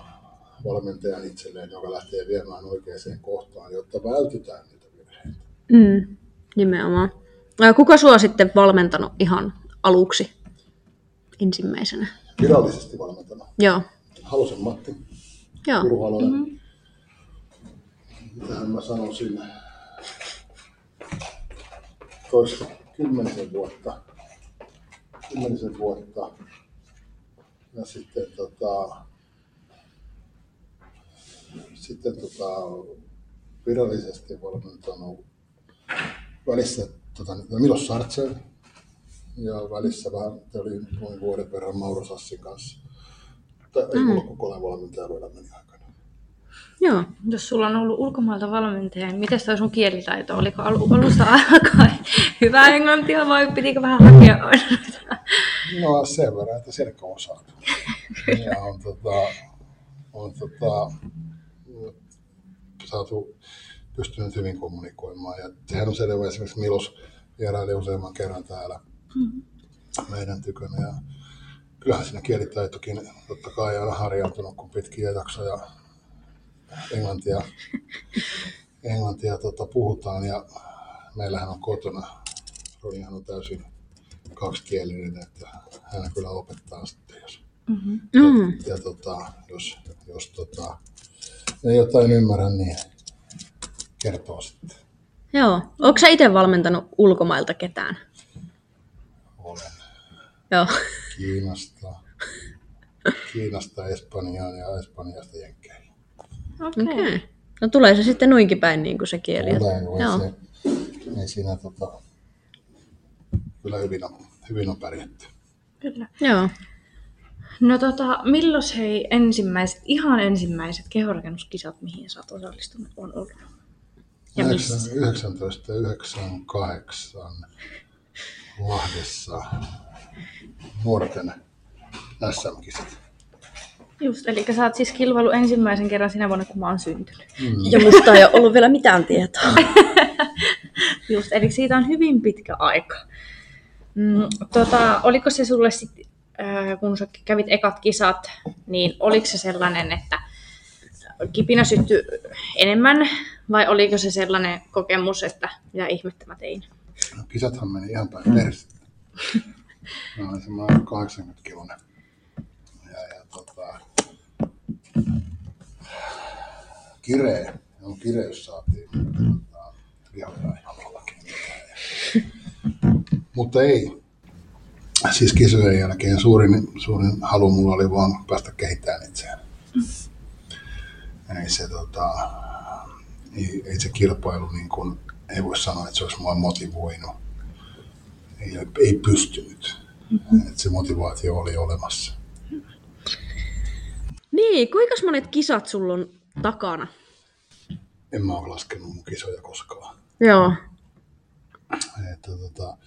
[SPEAKER 3] valmentajan itselleen, joka lähtee viemään oikeaan kohtaan, jotta vältytään niitä virheitä.
[SPEAKER 1] Mm. Nimenomaan. Kuka sua sitten valmentanut ihan aluksi ensimmäisenä?
[SPEAKER 3] Virallisesti valmentana.
[SPEAKER 1] Joo.
[SPEAKER 3] Halosen Matti,
[SPEAKER 1] Joo.
[SPEAKER 3] Mm-hmm. Mitähän mä sanoisin, toista kymmenisen vuotta, kymmenisen vuotta. Ja sitten tota, sitten tota, virallisesti valmentanut välissä tota, Milos Sartsev ja välissä vähän, oli noin vuoden verran Mauro Sassin kanssa. Tai ei mulla koko valmentaja vielä meni.
[SPEAKER 1] Joo.
[SPEAKER 2] Jos sulla on ollut ulkomailta valmentaja, niin miten toi sun kielitaito? Oliko alu- alusta alkaen hyvää englantia vai pitikö vähän hakea
[SPEAKER 3] No sen verran, että selkä on saatu. Ja on, tota, on tota, saatu pystynyt hyvin kommunikoimaan. Ja sehän on selvä esimerkiksi Milos vieraili useamman kerran täällä meidän tykönä. Ja kyllähän siinä kielitaitokin totta kai on harjaantunut, kun pitkiä jaksoja englantia, englantia tota, puhutaan. Ja meillähän on kotona, Ronihan on täysin kaksikielinen, että hän kyllä opettaa sitten, jos,
[SPEAKER 1] Mm.
[SPEAKER 3] ja tota, jos, jos tota, ei jotain ymmärrä, niin kertoo sitten.
[SPEAKER 1] Joo. Onko sä itse valmentanut ulkomailta ketään? Joo.
[SPEAKER 3] Kiinasta, Kiinasta Espanjaan ja Espanjasta Jenkkeihin.
[SPEAKER 2] Okei. Okay.
[SPEAKER 1] No tulee se sitten noinkin päin niin kuin se kieli.
[SPEAKER 3] Tulee, joo,
[SPEAKER 1] Joo.
[SPEAKER 3] se, ei siinä tota, kyllä hyvin on, hyvin on pärjätty.
[SPEAKER 2] Kyllä.
[SPEAKER 1] Joo.
[SPEAKER 2] No tota, milloin hei ensimmäiset, ihan ensimmäiset kehorakennuskisat, mihin sä oot osallistunut, on ollut? Ja missä?
[SPEAKER 3] 1998 Lahdessa nuorten SM-kisat.
[SPEAKER 2] Just, eli sä oot siis kilpailu ensimmäisen kerran sinä vuonna, kun mä oon syntynyt.
[SPEAKER 1] Ja musta ei ole ollut vielä mitään tietoa.
[SPEAKER 2] Just, eli siitä on hyvin pitkä aika. Mm, tota, oliko se sulle sitten, äh, kun sä kävit ekat kisat, niin oliko se sellainen, että kipinä syttyi enemmän, vai oliko se sellainen kokemus, että mitä ihmettä mä tein?
[SPEAKER 3] No, kisathan meni ihan päin persettä. Mä olin semmoinen 80 kilonen. Ja, ja tota, kiree, no, kireys saatiin. Mutta ei. Siis kisojen jälkeen suurin, suurin halu mulla oli vaan päästä kehittämään itseään. Ei se, tota, ei, ei se kilpailu, niin kun, ei voi sanoa, että se olisi mua motivoinut. Ei, ei pystynyt. Et se motivaatio oli olemassa.
[SPEAKER 1] Niin, kuinka monet kisat sulla on takana?
[SPEAKER 3] En mä ole laskenut mun kisoja koskaan.
[SPEAKER 1] Joo.
[SPEAKER 3] Että, tota,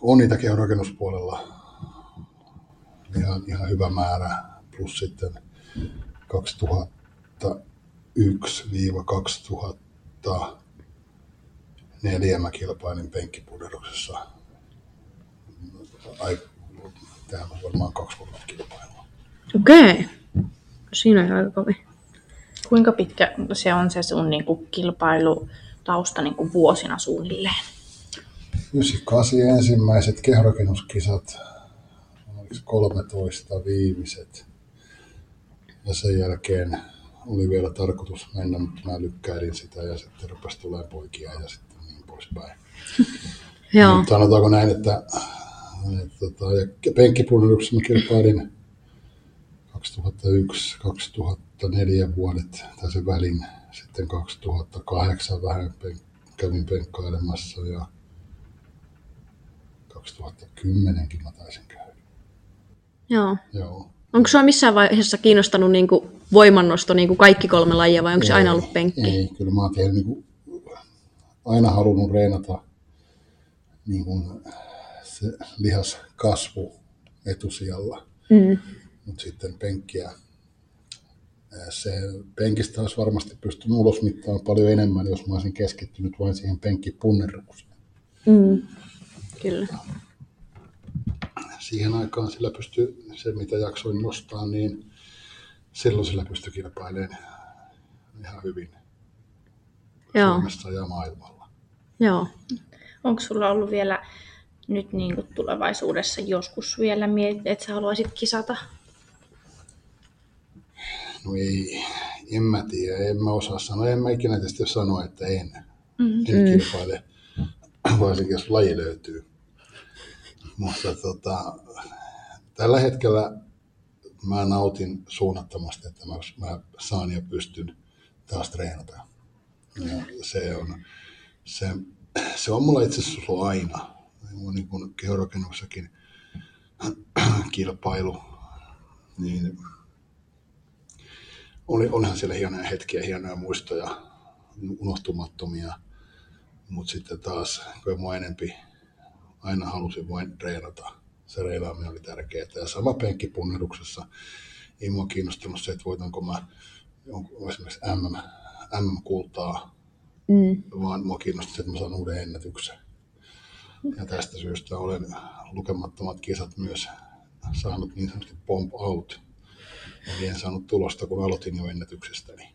[SPEAKER 3] on niitä rakennuspuolella ihan, ihan hyvä määrä. Plus sitten 2001-2004 mä kilpailin penkkipuderuksessa. Ai, tämä on varmaan kaksi vuotta kilpailua.
[SPEAKER 1] Okei. Siinä on aika kovin.
[SPEAKER 2] Kuinka pitkä se on se sun niinku, kilpailutausta niinku, vuosina suunnilleen?
[SPEAKER 3] 98 ensimmäiset kehrakennuskisat, oliko 13 viimeiset. Ja sen jälkeen oli vielä tarkoitus mennä, mutta mä lykkäilin sitä ja sitten rupesi tulemaan poikia ja sitten niin poispäin.
[SPEAKER 1] Joo.
[SPEAKER 3] Mutta sanotaanko näin, että, että tota, ja penkkipunneruksessa mä kilpailin 2001-2004 vuodet tai sen välin. Sitten 2008 vähän pen, kävin penkkailemassa ja 2010kin mä taisin käydä.
[SPEAKER 1] Joo.
[SPEAKER 3] Joo.
[SPEAKER 1] Onko sua missään vaiheessa kiinnostanut niinku voimannosto niinku kaikki kolme lajia vai onko se aina ollut penkki?
[SPEAKER 3] Ei, kyllä mä oon tehnyt niin kuin, aina halunnut reenata niin kuin, se lihaskasvu etusijalla,
[SPEAKER 1] Mm.
[SPEAKER 3] Mutta sitten penkkiä. Se penkistä olisi varmasti pystynyt ulosmittaamaan paljon enemmän, jos mä olisin keskittynyt vain siihen penkkipunnerukseen.
[SPEAKER 1] Mm. Kyllä.
[SPEAKER 3] Siihen aikaan sillä pystyi, se mitä jaksoin nostaa, niin silloin sillä pystyi kilpailemaan ihan hyvin
[SPEAKER 1] Joo.
[SPEAKER 3] Suomessa ja maailmalla.
[SPEAKER 1] Joo.
[SPEAKER 2] Onko sulla ollut vielä nyt niin kuin tulevaisuudessa joskus vielä mietit, että sä haluaisit kisata?
[SPEAKER 3] No ei, en mä tiedä, en mä osaa sanoa. En mä ikinä tietysti sanoa, että en,
[SPEAKER 2] Mm.
[SPEAKER 3] en kilpaile, varsinkin jos laji löytyy. Mutta tota, tällä hetkellä mä nautin suunnattomasti, että mä, mä saan ja pystyn taas treenata. Ja se on, se, se on mulla itse asiassa ollut aina. On niin kuin kilpailu, niin oli, olihan siellä hienoja hetkiä, hienoja muistoja, unohtumattomia, mutta sitten taas, kun mua enempi aina halusin vain treenata. Se reilaaminen oli tärkeää. Ja sama penkkipunneruksessa ei mua kiinnostunut se, että voitanko mä esimerkiksi MM, MM-kultaa,
[SPEAKER 1] Mm.
[SPEAKER 3] vaan mua kiinnosti se, että mä saan uuden ennätyksen. Ja tästä syystä olen lukemattomat kisat myös saanut niin sanotusti pomp out. Eli en saanut tulosta, kun aloitin jo ennätyksestäni.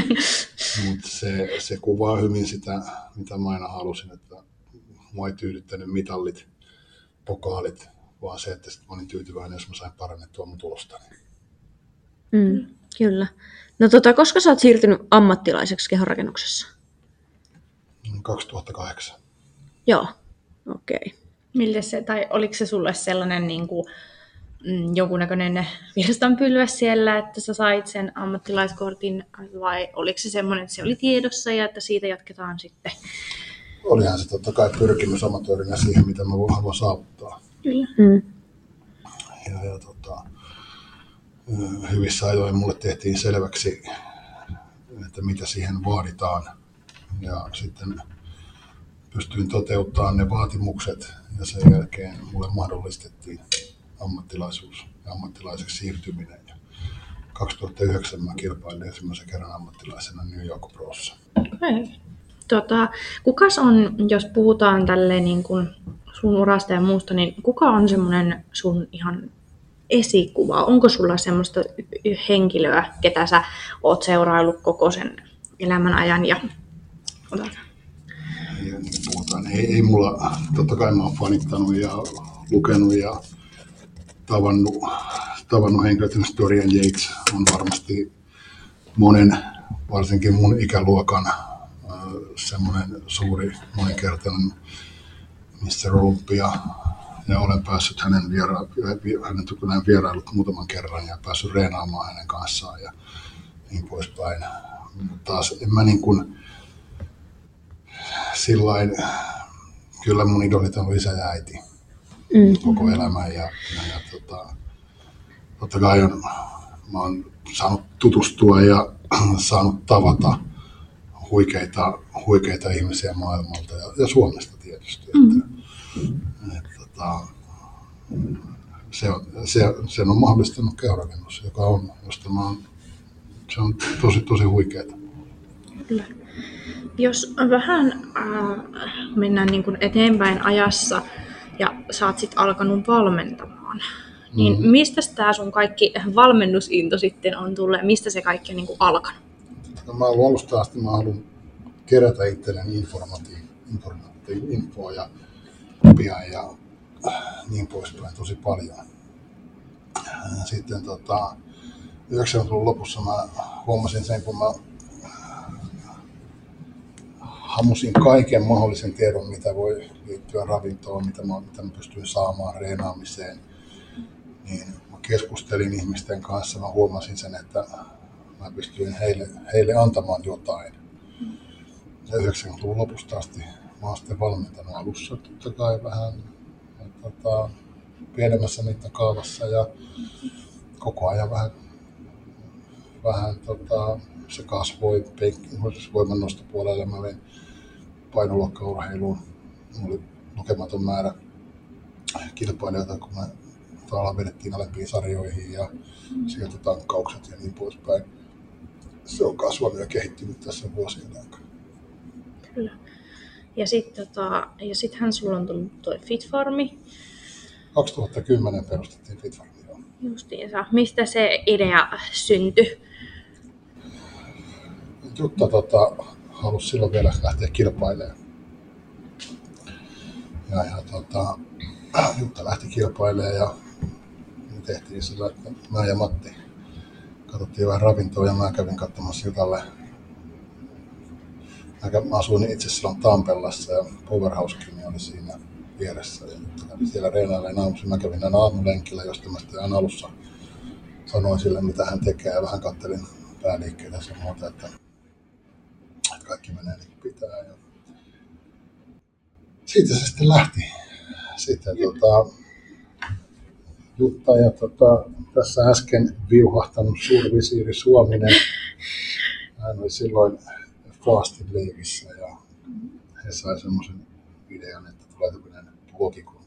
[SPEAKER 3] Mutta se, se kuvaa hyvin sitä, mitä mä aina halusin, että mua ei tyydyttänyt mitallit, pokaalit, vaan se, että sit mä olin tyytyväinen, jos mä sain parannettua mun tulostani.
[SPEAKER 1] Mm. Kyllä. No tota, koska sä oot siirtynyt ammattilaiseksi kehorakennuksessa?
[SPEAKER 3] 2008.
[SPEAKER 1] Joo. Okei. Okay.
[SPEAKER 2] Miltä se, tai oliko se sulle sellainen niin kuin, mm, jonkunnäköinen virstanpylväs siellä, että sä sait sen ammattilaiskortin, vai oliko se semmoinen, että se oli tiedossa ja että siitä jatketaan sitten?
[SPEAKER 3] Olihan se totta kai pyrkimys amatöörinä siihen, mitä mä haluan saavuttaa.
[SPEAKER 2] Kyllä.
[SPEAKER 1] Mm.
[SPEAKER 3] Ja, ja tota, hyvissä ajoin mulle tehtiin selväksi, että mitä siihen vaaditaan. Ja sitten pystyin toteuttamaan ne vaatimukset ja sen jälkeen mulle mahdollistettiin ammattilaisuus ja ammattilaiseksi siirtyminen. Ja 2009 mä kilpailin ensimmäisen kerran ammattilaisena New York Prossa.
[SPEAKER 2] Okay. Tota, kukas on, jos puhutaan tälle niin kuin sun urasta ja muusta, niin kuka on semmoinen sun ihan esikuva? Onko sulla semmoista henkilöä, ketä sä oot seuraillut koko sen elämän ajan? Ja...
[SPEAKER 3] Niin puhutaan, ei, ei mulla, totta kai mä oon fanittanut ja lukenut ja tavannut, tavannut henkilöitä, Dorian Yates on varmasti monen, varsinkin mun ikäluokan, semmoinen suuri moninkertainen Mr. Olympia. Ja olen päässyt hänen, viera, hänen hänen vierailut muutaman kerran ja päässyt reenaamaan hänen kanssaan ja niin poispäin. Mutta taas en mä niin kuin, sillain, kyllä mun idolit on isä ja äiti mm. koko elämän ja, ja, ja tota, totta kai on, mä oon saanut tutustua ja saanut tavata huikeita, huikeita ihmisiä maailmalta ja, ja Suomesta tietysti. Mm. Että, että, tota, se, on, se, sen on mahdollistanut keurakennus, joka on, josta mä oon, se on tosi, tosi huikeaa.
[SPEAKER 2] Kyllä. Jos vähän äh, mennään niin kuin eteenpäin ajassa ja sä oot sit alkanut valmentamaan, niin mm. mistä tämä sun kaikki valmennusinto sitten on tullut ja mistä se kaikki on niin kuin alkanut?
[SPEAKER 3] No, mä olen alusta asti mä haluan kerätä itselleni informatiivista infoa ja oppia ja niin poispäin tosi paljon. Sitten tota, 90-luvun lopussa mä huomasin sen, kun mä hamusin kaiken mahdollisen tiedon, mitä voi liittyä ravintoon, mitä mä, mitä mä pystyin saamaan reenaamiseen. Niin mä keskustelin ihmisten kanssa, mä huomasin sen, että mä pystyin heille, heille antamaan jotain. Ja 90-luvun lopusta asti mä oon sitten valmentanut alussa totta kai vähän tota, pienemmässä mittakaavassa ja koko ajan vähän, vähän tota, se kasvoi voimannostopuolelle. Mä vein painoluokkaurheiluun. Mulla oli lukematon määrä kilpailijoita, kun me tavallaan vedettiin alempiin sarjoihin ja sieltä tankkaukset ja niin poispäin. Se on kasvanut ja kehittynyt tässä vuosien aikana.
[SPEAKER 2] Kyllä. Ja sitten tota, ja sittenhän sulla on tullut tuo Fitfarmi.
[SPEAKER 3] 2010 perustettiin Fitfarmi.
[SPEAKER 2] Justiinsa. Mistä se idea syntyi?
[SPEAKER 3] Jutta tota, halusi silloin vielä lähteä kilpailemaan. Ja, ja tota, Jutta lähti kilpailemaan ja me tehtiin sillä, että mä ja Matti katsottiin vähän ravintoa ja mä kävin katsomassa Jutalle. Mä asuin itse silloin Tampellassa ja Powerhousekin oli siinä vieressä. Ja kävin siellä reenailemaan aamuisin. Mä kävin aina aamulenkillä, josta mä sitten alussa sanoin sille, mitä hän tekee ja vähän kattelin pääliikkeitä ja muuta, että kaikki menee niin kuin pitää. Ja siitä se sitten lähti. Sitten tota, Jutta ja tota, tässä äsken viuhahtanut suurvisiiri Suominen. Hän oli silloin Fastin leivissä ja he sai semmoisen idean, että tulee tämmöinen blogi kuin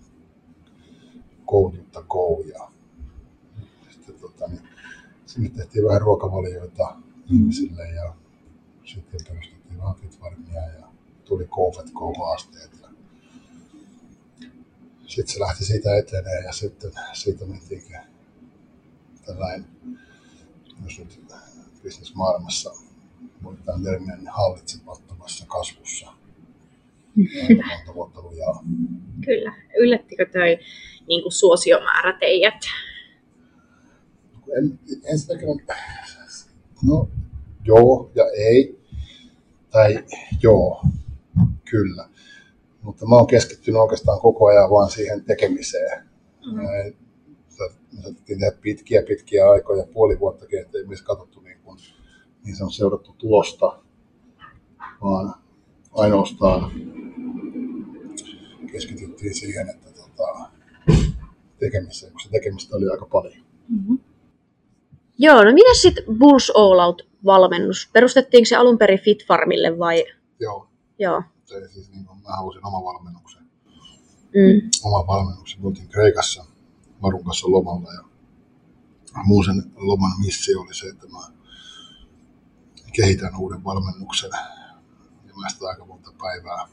[SPEAKER 3] Kouja. Sitten tota, niin, sinne tehtiin vähän ruokavalioita ihmisille ja sitten perustettiin Vakitvarmia ja tuli Koufet haasteet. Ja sitten se lähti siitä eteneen ja sitten siitä mentiin tällainen, jos nyt bisnesmaailmassa voidaan termiä, niin hallitsemattomassa kasvussa. Monta vuotta lujaa.
[SPEAKER 2] Kyllä. Yllättikö toi niin kuin suosiomäärä teidät?
[SPEAKER 3] En, ensinnäkin, no joo ja ei. Tai joo, kyllä. Mutta mä oon keskittynyt oikeastaan koko ajan vaan siihen tekemiseen.
[SPEAKER 2] Mm.
[SPEAKER 3] Mm. Me saatettiin tehdä pitkiä, pitkiä aikoja, puoli vuottakin, ettei me katsottu niin, kuin, niin se on seurattu tulosta, vaan ainoastaan keskityttiin siihen, että tota, tekemiseen, kun se tekemistä oli aika paljon.
[SPEAKER 2] Mm-hmm.
[SPEAKER 1] Joo, no mitä sitten Bulls All Out-valmennus? Perustettiinko se alun perin Fit Farmille vai?
[SPEAKER 3] Joo,
[SPEAKER 1] Joo.
[SPEAKER 3] se siis niin kuin, mä halusin oman valmennuksen.
[SPEAKER 1] Mm.
[SPEAKER 3] Oman valmennuksen. Me oltiin Kreikassa Marun kanssa lomalla ja muun sen loman missio oli se, että mä kehitän uuden valmennuksen. Ja mä sitä aika monta päivää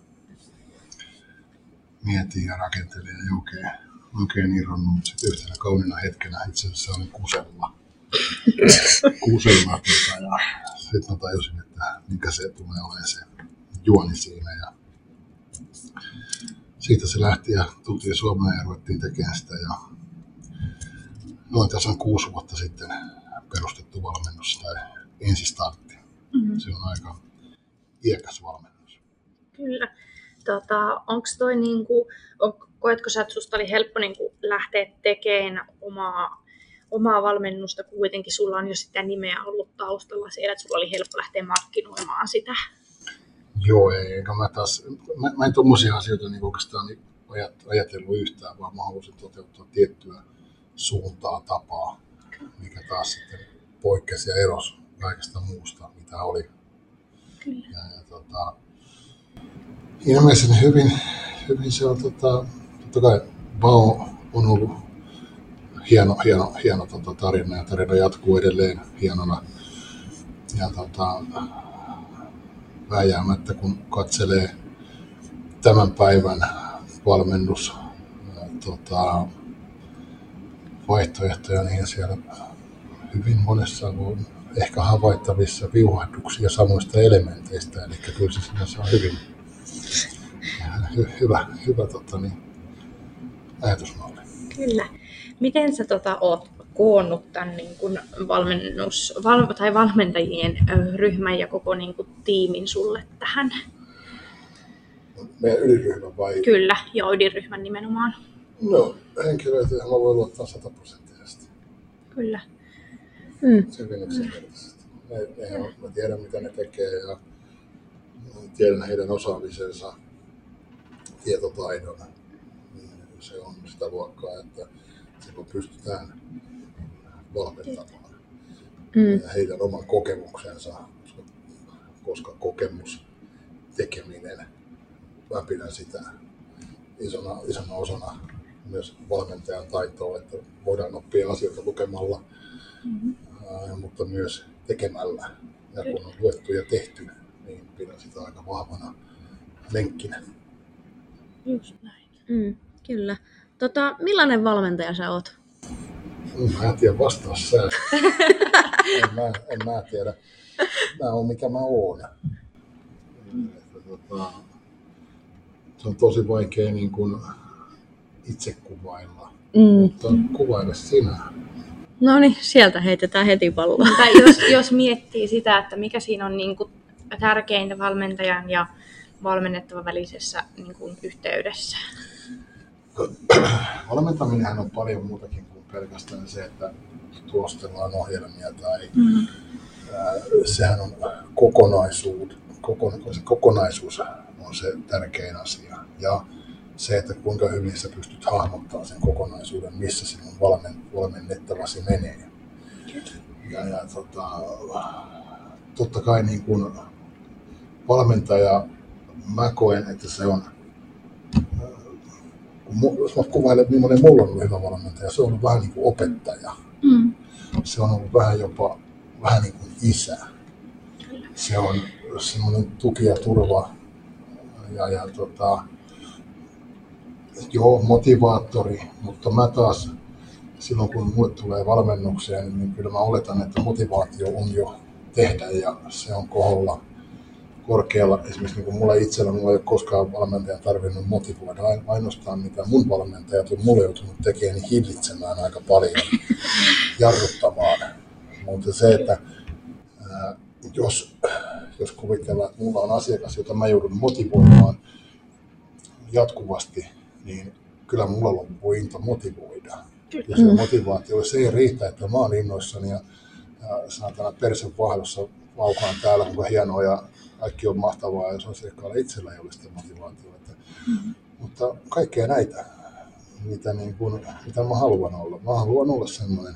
[SPEAKER 3] mietin ja rakentelin ja ei oikein, oikein irronnut, sitten yhtenä kaunina hetkenä itse asiassa olin kusella. Kusella tota, ja sitten mä tajusin, että mikä se tulee olemaan se juoni siinä. Ja siitä se lähti ja tultiin Suomeen ja ruvettiin tekemään sitä. Ja noin tässä on kuusi vuotta sitten perustettu valmennus tai ensistartti.
[SPEAKER 2] Mm-hmm.
[SPEAKER 3] Se on aika iäkäs valmennus.
[SPEAKER 2] Kyllä. Tota, onko toi niinku, on, koetko sä, että susta oli helppo niinku lähteä tekemään omaa, omaa valmennusta, kun kuitenkin sulla on jo sitä nimeä ollut taustalla siellä, että sulla oli helppo lähteä markkinoimaan sitä?
[SPEAKER 3] Joo, ei, eikä mä taas, mä, mä en tuommoisia asioita niin oikeastaan ajat, ajatellut yhtään, vaan mä halusin toteuttaa tiettyä suuntaa, tapaa, mikä taas sitten poikkesi ja erosi kaikesta muusta, mitä oli.
[SPEAKER 2] Kyllä.
[SPEAKER 3] Ja, ja tota, ilmeisesti hyvin, hyvin se on, tota, totta kai Bao on ollut hieno, hieno, hieno tota, tarina ja tarina jatkuu edelleen hienona. Ja tota, vääjäämättä, kun katselee tämän päivän valmennus tota, vaihtoehtoja, niin siellä hyvin monessa on ehkä havaittavissa viuhahduksia samoista elementeistä. Eli kyllä se sinänsä on hyvin hy, hyvä, hyvä tota, niin, ajatusmalli.
[SPEAKER 2] Kyllä. Miten sä tota, oot koonnut tämän niin kun valmennus, val, tai valmentajien ryhmän ja koko niin kun, tiimin sulle tähän?
[SPEAKER 3] Meidän yliryhmä vai?
[SPEAKER 2] Kyllä, ja ydinryhmän nimenomaan.
[SPEAKER 3] No, henkilöitä, joihin mä voin luottaa sataprosenttisesti.
[SPEAKER 2] Kyllä.
[SPEAKER 1] Mm.
[SPEAKER 3] Se hyvin yksinkertaisesti. Ne, ne on, mä tiedän, mitä ne tekee ja tiedän heidän osaamisensa, tietotaidon. Niin Se on sitä luokkaa, että silloin pystytään valmentamaan.
[SPEAKER 1] Mm.
[SPEAKER 3] Ja heidän oman kokemuksensa, koska, koska kokemus, tekeminen, mä pidän sitä isona, isona osana myös valmentajan taitoa, että voidaan oppia asioita lukemalla,
[SPEAKER 2] Mm-hmm.
[SPEAKER 3] ää, mutta myös tekemällä. Ja kun on luettu ja tehty, niin pidän sitä aika vahvana lenkkinä.
[SPEAKER 2] Just näin.
[SPEAKER 1] Mm. Kyllä. Tota, millainen valmentaja sä oot?
[SPEAKER 3] Mä en tiedä vastaus sä. en, mä, en mä tiedä. Mä oon mikä mä oon. Että, tota, se on tosi vaikea niin kuin itse kuvailla.
[SPEAKER 1] Mm.
[SPEAKER 3] Mutta kuvaile sinä.
[SPEAKER 1] No niin, sieltä heitetään heti palloa.
[SPEAKER 2] Tai jos, jos miettii sitä, että mikä siinä on niin kuin tärkeintä valmentajan ja valmennettavan välisessä niin kuin yhteydessä.
[SPEAKER 3] Valmentaminenhän on paljon muutakin kuin pelkästään se, että tuostellaan ohjelmia tai
[SPEAKER 2] Mm.
[SPEAKER 3] ää, sehän on kokonaisuus, kokon, se kokonaisuus on se tärkein asia. Ja se, että kuinka hyvin sä pystyt hahmottamaan sen kokonaisuuden, missä sinun valmen, valmennettavasi menee. Ja, ja tota, totta kai niin kuin valmentaja, mä koen, että se on, kun jos mä kuvailen, millainen mulla on ollut hyvä valmentaja, se on ollut vähän niin kuin opettaja
[SPEAKER 2] Mm.
[SPEAKER 3] se on ollut vähän jopa vähän niin kuin isä. Se on semmoinen tuki ja turva ja, ja tota, joo, motivaattori, mutta mä taas silloin kun mulle tulee valmennukseen, niin kyllä mä oletan, että motivaatio on jo tehdä ja se on koholla korkealla. Esimerkiksi niin kuin mulla itsellä, mulla ei ole koskaan valmentajan tarvinnut motivoida. Ain- Ainoastaan mitä mun valmentajat on mulle joutunut tekemään, niin hillitsemään aika paljon, jarruttamaan. Mutta se, että ää, jos, jos kuvitellaan, että mulla on asiakas, jota mä joudun motivoimaan, jatkuvasti, niin kyllä mulla loppuu into motivoida. Ja se motivaatio, jos ei riitä, että mä oon innoissani ja, ja saatana persen vahdossa vaukaan täällä, kuinka hienoa ja kaikki on mahtavaa, on asiakkaalla itsellä ei ole sitä motivaatiota. Mm-hmm. Mutta kaikkea näitä, mitä, niin kuin, mitä mä haluan olla. Mä haluan olla semmoinen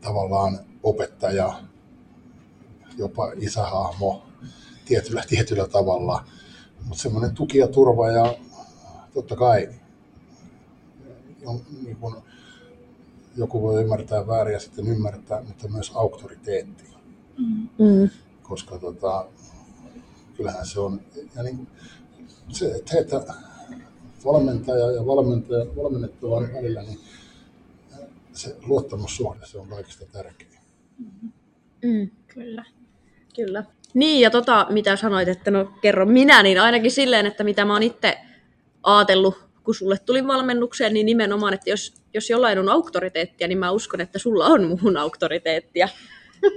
[SPEAKER 3] tavallaan opettaja, jopa isähahmo tietyllä, tietyllä tavalla, mutta semmoinen tuki ja turva ja totta kai niin kuin, joku voi ymmärtää väärin ja sitten ymmärtää, mutta myös auktoriteetti. Mm. Koska tota, kyllähän se on, ja niin, se, että, että valmentaja ja valmentaja, valmennettavan välillä, niin se luottamussuhde, se on kaikista tärkein.
[SPEAKER 1] Mm. Kyllä. Kyllä. Niin, ja tota, mitä sanoit, että no kerro minä, niin ainakin silleen, että mitä mä oon itse ajatellut, kun sulle tuli valmennukseen, niin nimenomaan, että jos, jos jollain on auktoriteettia, niin mä uskon, että sulla on muun auktoriteettia.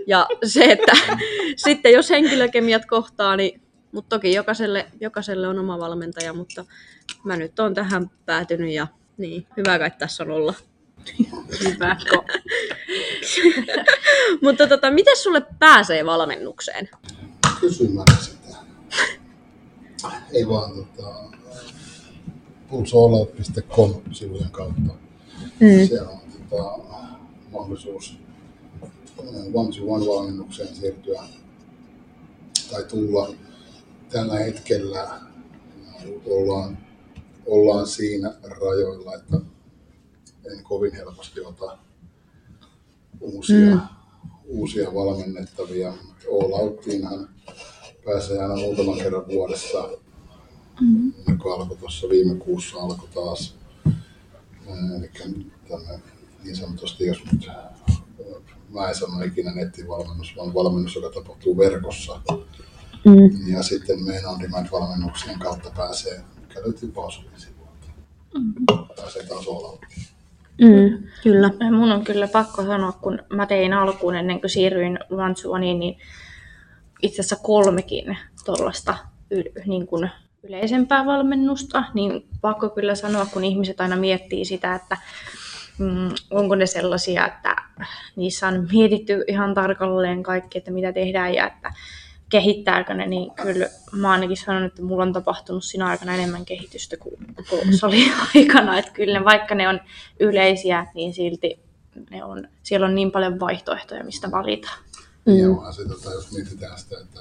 [SPEAKER 1] Ja se, että sitten jos henkilökemiat kohtaa, niin mutta toki jokaiselle, jokaiselle on oma valmentaja, mutta mä nyt oon tähän päätynyt ja niin, hyvä kai tässä on olla.
[SPEAKER 2] Hyvä.
[SPEAKER 1] mutta tota, miten sulle pääsee valmennukseen?
[SPEAKER 3] Kysymällä sitä. Ei vaan tota, pulsoolot.com-sivujen kautta. Mm. Siellä on tota, mahdollisuus one-to-one valmennukseen siirtyä tai tulla tällä hetkellä ollaan, ollaan siinä rajoilla, että en kovin helposti ota uusia, mm. uusia valmennettavia. All Outtiinhan pääsee aina muutaman kerran vuodessa, mm. joka alkoi tuossa viime kuussa, alkoi taas. Eli niin sanotusti, jos nyt mä en sano ikinä nettivalmennus, vaan valmennus, joka tapahtuu verkossa. Mm. Ja sitten meidän on demand-valmennuksien kautta pääsee, mikä löytyy Pausulin sivuilta. Mm. Pääsee taas olla.
[SPEAKER 1] Mm, kyllä.
[SPEAKER 2] Mun on kyllä pakko sanoa, kun mä tein alkuun ennen kuin siirryin Vantsuoniin, niin itse asiassa kolmekin tuollaista niin kuin yleisempää valmennusta, niin pakko kyllä sanoa, kun ihmiset aina miettii sitä, että onko ne sellaisia, että niissä on mietitty ihan tarkalleen kaikki, että mitä tehdään ja että kehittääkö ne, niin kyllä mä ainakin sanon, että mulla on tapahtunut siinä aikana enemmän kehitystä kuin koko aikana. Että kyllä ne, vaikka ne on yleisiä, niin silti ne on, siellä on niin paljon vaihtoehtoja, mistä valita.
[SPEAKER 3] Mm. Joo, se, tota, jos mietitään sitä, että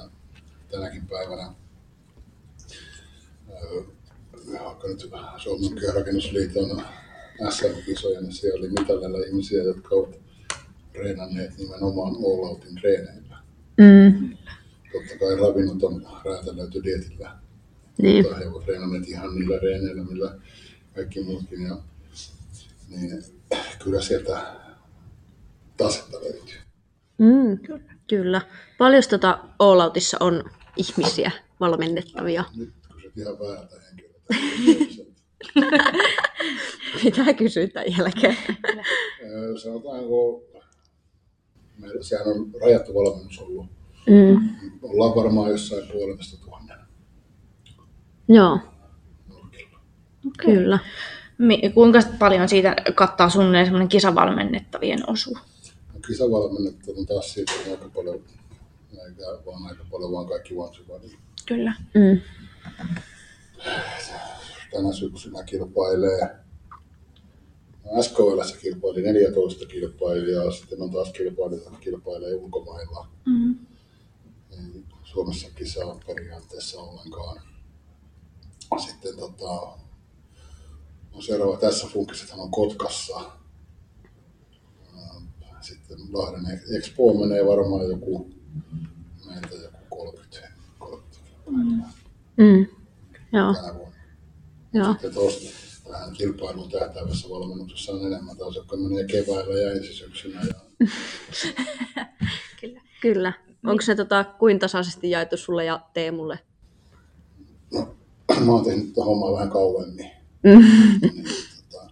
[SPEAKER 3] tänäkin päivänä nyt Suomen rakennusliiton SM-kisoja, niin siellä oli mitallilla ihmisiä, jotka ovat treenanneet nimenomaan all outin treeneillä. Mm totta kai ravinnot on räätälöity dietillä. Niin. Mutta he ovat treenanneet ihan niillä reeneillä, millä kaikki muutkin. Ja, niin kyllä sieltä tasetta löytyy.
[SPEAKER 1] Mm, kyllä. Paljon tota All Outissa on ihmisiä valmennettavia?
[SPEAKER 3] Nyt kysyt ihan väärältä henkilöltä.
[SPEAKER 1] Mitä kysyt tämän jälkeen?
[SPEAKER 3] Sanotaanko, meillä, sehän on rajattu valmennus ollut Mm. Ollaan varmaan jossain puolesta tuhannen.
[SPEAKER 1] Joo. Okay. Kyllä.
[SPEAKER 2] Kuinka paljon siitä kattaa suunnilleen semmoinen kisavalmennettavien osu?
[SPEAKER 3] No, kisavalmennettavat taas siitä on aika paljon, eikä vaan aika paljon, vaan kaikki vaan
[SPEAKER 2] Kyllä. Mm.
[SPEAKER 3] Tänä syksynä kilpailee SKL kilpaili 14 kilpailijaa, sitten on taas kilpailijat, kilpailee ulkomailla. Mm ei Suomessa kisaa periaatteessa ollenkaan. Sitten tota, no seuraava tässä funkissa on Kotkassa. Sitten Lahden Expo menee varmaan joku meiltä joku 30, 30 mm.
[SPEAKER 1] mm. Joo. tänä
[SPEAKER 3] vuonna. Joo. Sitten tuosta tähän kilpailuun tähtäävässä valmennuksessa on enemmän taas, jotka menee keväällä ja ensi syksynä. Ja...
[SPEAKER 1] Kyllä. Kyllä. Onko se tota, kuin tasaisesti jaettu sulle ja Teemulle?
[SPEAKER 3] No, mä oon tehnyt tätä hommaa vähän kauemmin. Niin, tota,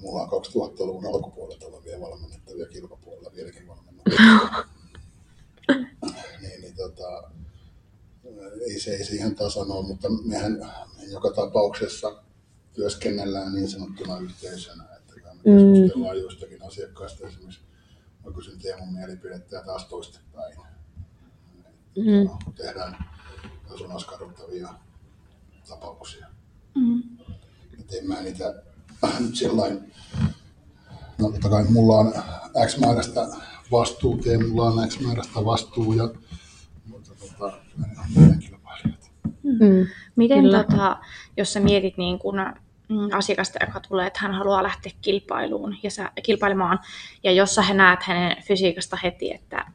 [SPEAKER 3] mulla on 2000-luvun alkupuolelta olevia valmennettavia kilpapuolella vieläkin valmennettavia. niin, niin, tota, ei se ei siihen tasan ole, mutta mehän joka tapauksessa työskennellään niin sanottuna yhteisönä, että me keskustellaan mm. joistakin asiakkaista esimerkiksi, mä kysyn Teemun mielipidettä ja taas toistepäin. Mm. Tehdään sun askarruttavia tapauksia. Mm. Et en mä niitä nyt sillain, no totta kai mulla on X määrästä vastuu, Teemulla on X määrästä vastuu ja mutta tota.
[SPEAKER 2] Mm. Miten tota, jos sä mietit niin kun, mm, asiakasta, joka tulee, että hän haluaa lähteä kilpailuun ja sä, kilpailemaan, ja jos sä näet hänen fysiikasta heti, että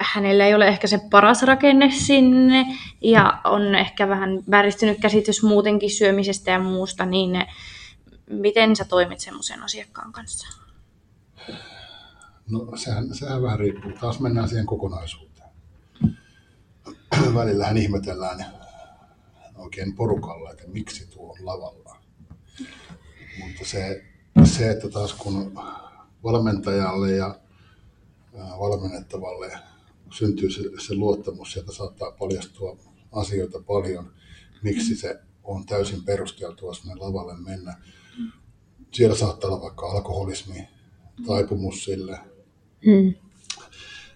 [SPEAKER 2] hänellä ei ole ehkä se paras rakenne sinne, ja on ehkä vähän väristynyt käsitys muutenkin syömisestä ja muusta, niin miten sä toimit semmoisen asiakkaan kanssa?
[SPEAKER 3] No sehän, sehän vähän riippuu. Taas mennään siihen kokonaisuuteen. Välillähän ihmetellään oikein porukalla, että miksi tuo on lavalla. Mutta se, se, että taas kun valmentajalle ja valmennettavalle syntyy se, se luottamus, sieltä saattaa paljastua asioita paljon, miksi se on täysin perusteltua sinne lavalle mennä. Siellä saattaa olla vaikka alkoholismi, taipumus sille. Mm.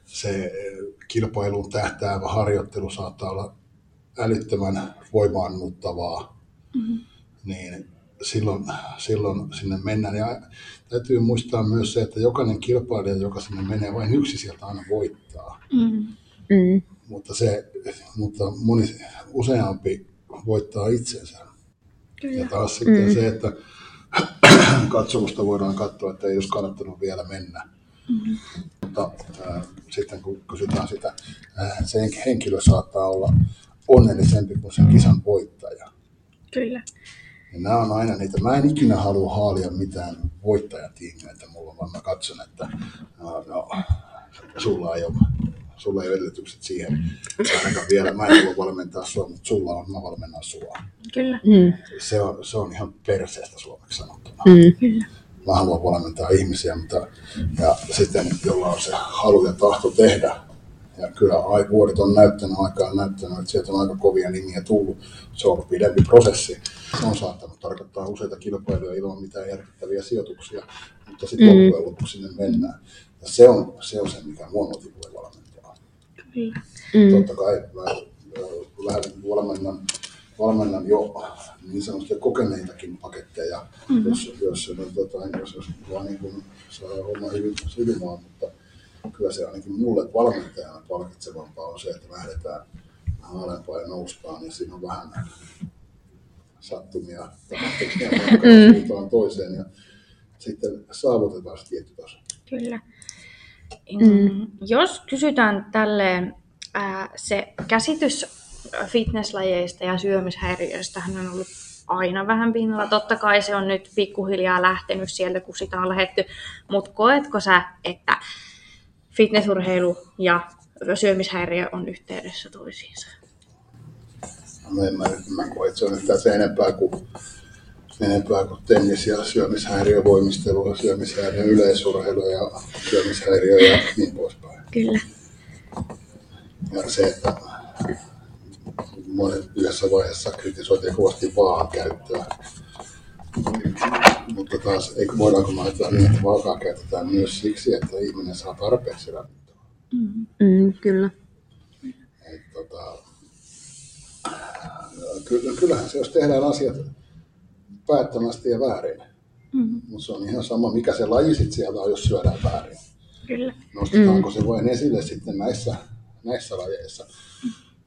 [SPEAKER 3] Se kilpailuun tähtäävä harjoittelu saattaa olla älyttömän voimaannuttavaa. Mm-hmm. Niin silloin, silloin sinne mennään. Ja täytyy muistaa myös se, että jokainen kilpailija, joka sinne menee, vain yksi sieltä aina voittaa. Mm. Mm. Mutta, se, mutta moni, useampi voittaa itsensä. Kyllä. Ja taas sitten mm. se, että katsomusta voidaan katsoa, että ei olisi kannattanut vielä mennä. Mm-hmm. Mutta äh, sitten kun kysytään sitä, äh, se henkilö saattaa olla onnellisempi kuin sen kisan voittaja.
[SPEAKER 2] Kyllä.
[SPEAKER 3] Ja nämä on aina niitä, mä en ikinä halua haalia mitään voittajatiimiä, että mulla vaan mä katson, että no, no sulla ei ole sulla ei ole edellytykset siihen. Ainakaan vielä, mä en halua valmentaa sua, mutta sulla on, mä valmennan sua.
[SPEAKER 2] Kyllä. Mm.
[SPEAKER 3] Se, on, se on ihan perseestä suomeksi sanottuna. Mm. Kyllä. Mä haluan valmentaa ihmisiä, mutta ja sitten jolla on se halu ja tahto tehdä ja kyllä vuodet on näyttänyt, aikaa on näyttänyt, että sieltä on aika kovia nimiä tullut. Se on ollut pidempi prosessi. Se on saattanut tarkoittaa useita kilpailuja ilman mitään järkyttäviä sijoituksia, mutta sitten mm. loppujen lopuksi sinne mennään. Ja se on, se on se, mikä mua motivoi valmentaa. Mm. Totta kai mä lähden valmennan, valmennan jo niin sanotusti kokeneitakin paketteja, mm-hmm. jos, jos, jos, tota, jos, jos vaan niin kuin saa homma hyvin mutta kyllä se ainakin mulle valmentajana palkitsevampaa on se, että lähdetään vähän alempaa ja noustaan, ja siinä on vähän sattumia tapahtumia mm. toiseen, ja sitten saavutetaan se tietty taso.
[SPEAKER 2] Kyllä. Mm. Jos kysytään tälleen, ää, se käsitys fitnesslajeista ja syömishäiriöistä hän on ollut aina vähän pinnalla. Totta kai se on nyt pikkuhiljaa lähtenyt sieltä, kun sitä on lähetty. Mutta koetko sä, että fitnessurheilu ja syömishäiriö on yhteydessä toisiinsa?
[SPEAKER 3] No en mä, mä koe, että se on yhtään se enempää kuin, enempää kuin tennis ja syömishäiriövoimistelu ja syömishäiriö yleisurheilu ja syömishäiriö ja niin poispäin.
[SPEAKER 2] Kyllä.
[SPEAKER 3] Ja se, että monet yhdessä vaiheessa kritisoitiin kovasti vaan käyttöä mutta taas, eikö voidaanko ajatella niin, että vaakaa käytetään myös siksi, että ihminen saa tarpeeksi ravintoa.
[SPEAKER 1] Mm, mm, kyllä.
[SPEAKER 3] Et, tota, kyllähän se, jos tehdään asiat päättämästi ja väärin, mm. mutta se on ihan sama, mikä se laji sitten sieltä on, jos syödään väärin.
[SPEAKER 2] Kyllä.
[SPEAKER 3] Nostetaanko mm. se vain esille sitten näissä, näissä lajeissa,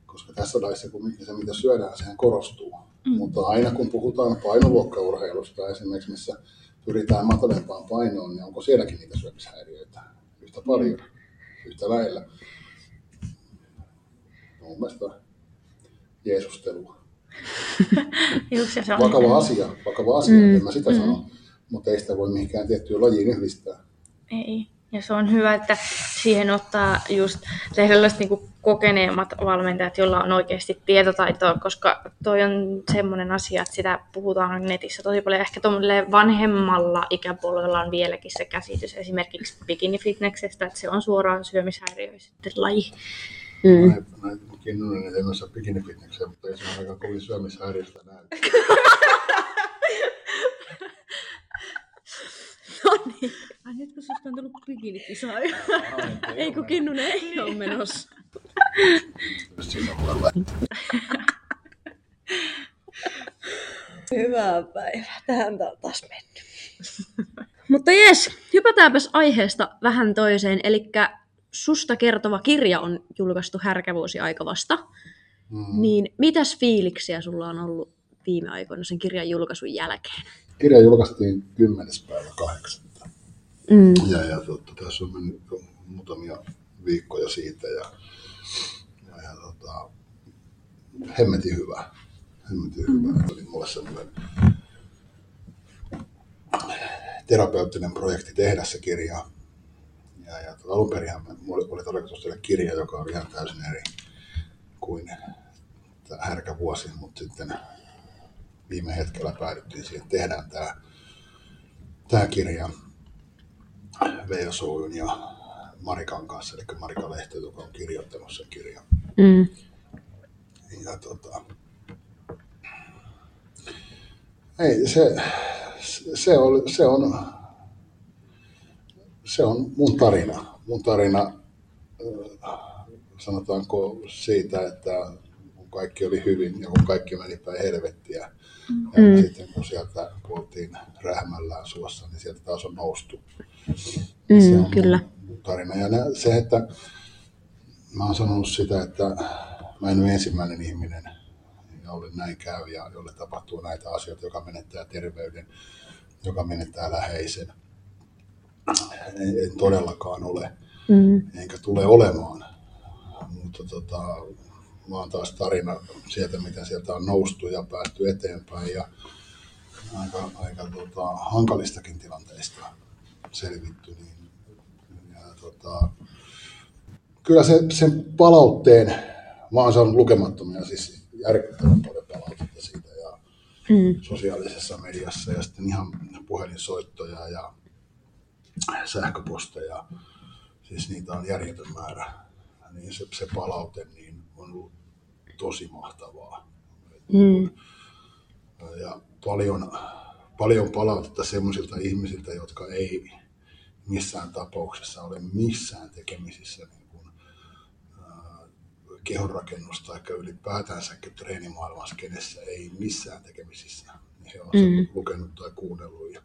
[SPEAKER 3] koska tässä lajissa kun se, mitä syödään, sehän korostuu. Mm. Mutta aina kun puhutaan painoluokkaurheilusta esimerkiksi, missä pyritään matalempaan painoon, niin onko sielläkin niitä syömishäiriöitä yhtä paljon, mm. yhtä lailla? No, mun mielestä Jeesustelua.
[SPEAKER 2] Just, se
[SPEAKER 3] on vakava asia, vakava asia, mm. en mä sitä mm. sano, mutta ei sitä voi mihinkään tiettyyn lajiin yhdistää.
[SPEAKER 2] Ei. Ja se on hyvä, että siihen ottaa just sellaiset niin kokeneemmat valmentajat, joilla on oikeasti tietotaitoa, koska toi on semmoinen asia, että sitä puhutaan netissä tosi paljon. Ehkä vanhemmalla ikäpuolella on vieläkin se käsitys esimerkiksi bikini-fitneksestä, että se on suoraan syömishäiriöisten laji.
[SPEAKER 1] Mm.
[SPEAKER 3] Näin, näin Kinnunen ei mennä bikinifitnekseen, mutta ei se ole aika kovin syömishäiriöstä näy.
[SPEAKER 1] No niin. Ai nyt kun susta on tullut bikinikisaa. Ei kun Kinnunen ei ole menossa. Hyvää päivää. Tähän tää on taas mennyt. Mutta jes, hypätäänpäs aiheesta vähän toiseen. Eli susta kertova kirja on julkaistu härkävuosi aika vasta.
[SPEAKER 3] Mm.
[SPEAKER 1] Niin mitäs fiiliksiä sulla on ollut viime aikoina sen kirjan julkaisun jälkeen?
[SPEAKER 3] Kirja julkaistiin 10. päivä 8.
[SPEAKER 1] Mm.
[SPEAKER 3] Ja, ja totta, tässä on mennyt muutamia viikkoja siitä ja, ja, ja tota, hemmetin hyvä. Hemmetin hyvä. Oli mulle semmoinen terapeuttinen projekti tehdä se kirja. Ja, ja tota, alun perin mulla oli tarkoitus tehdä kirja, joka oli ihan täysin eri kuin tämä härkä vuosi, mutta sitten viime hetkellä päädyttiin siihen, että tehdään tämä, tämä kirja Soujun ja Marikan kanssa, eli Marika Lehto, joka on kirjoittanut sen kirjan.
[SPEAKER 1] Mm.
[SPEAKER 3] Ja tota, ei, se, se, oli, se, on, se on mun tarina. Mun tarina, sanotaanko siitä, että kun kaikki oli hyvin ja kun kaikki meni päin helvettiä.
[SPEAKER 1] Mm.
[SPEAKER 3] sitten kun sieltä kuultiin rähmällään suossa, niin sieltä taas on noustu. se
[SPEAKER 1] Mm,
[SPEAKER 3] on
[SPEAKER 1] kyllä.
[SPEAKER 3] tarina. Ja se, että mä oon sanonut sitä, että mä en ole ensimmäinen ihminen, jolle näin käy ja jolle tapahtuu näitä asioita, joka menettää terveyden, joka menettää läheisen. En, en todellakaan ole,
[SPEAKER 1] Mm.
[SPEAKER 3] enkä tule olemaan. Mutta tota, oon taas tarina sieltä, miten sieltä on noustu ja päästy eteenpäin ja aika, aika tota, hankalistakin tilanteista selvitty. Niin, ja, tota, kyllä se, sen palautteen, mä oon saanut lukemattomia, siis järkyttävän paljon palautetta siitä ja
[SPEAKER 1] Mm.
[SPEAKER 3] sosiaalisessa mediassa ja sitten ihan puhelinsoittoja ja sähköposteja, siis niitä on järjetön määrä. Niin se, se palaute niin on ollut tosi mahtavaa.
[SPEAKER 1] Mm.
[SPEAKER 3] Ja paljon, paljon palautetta semmoisilta ihmisiltä, jotka ei missään tapauksessa ole missään tekemisissä niin kuin, ää, kehonrakennus tai ylipäätänsäkin treenimaailman skenessä ei missään tekemisissä. Niin he on
[SPEAKER 1] mm.
[SPEAKER 3] lukenut tai kuunnellut ja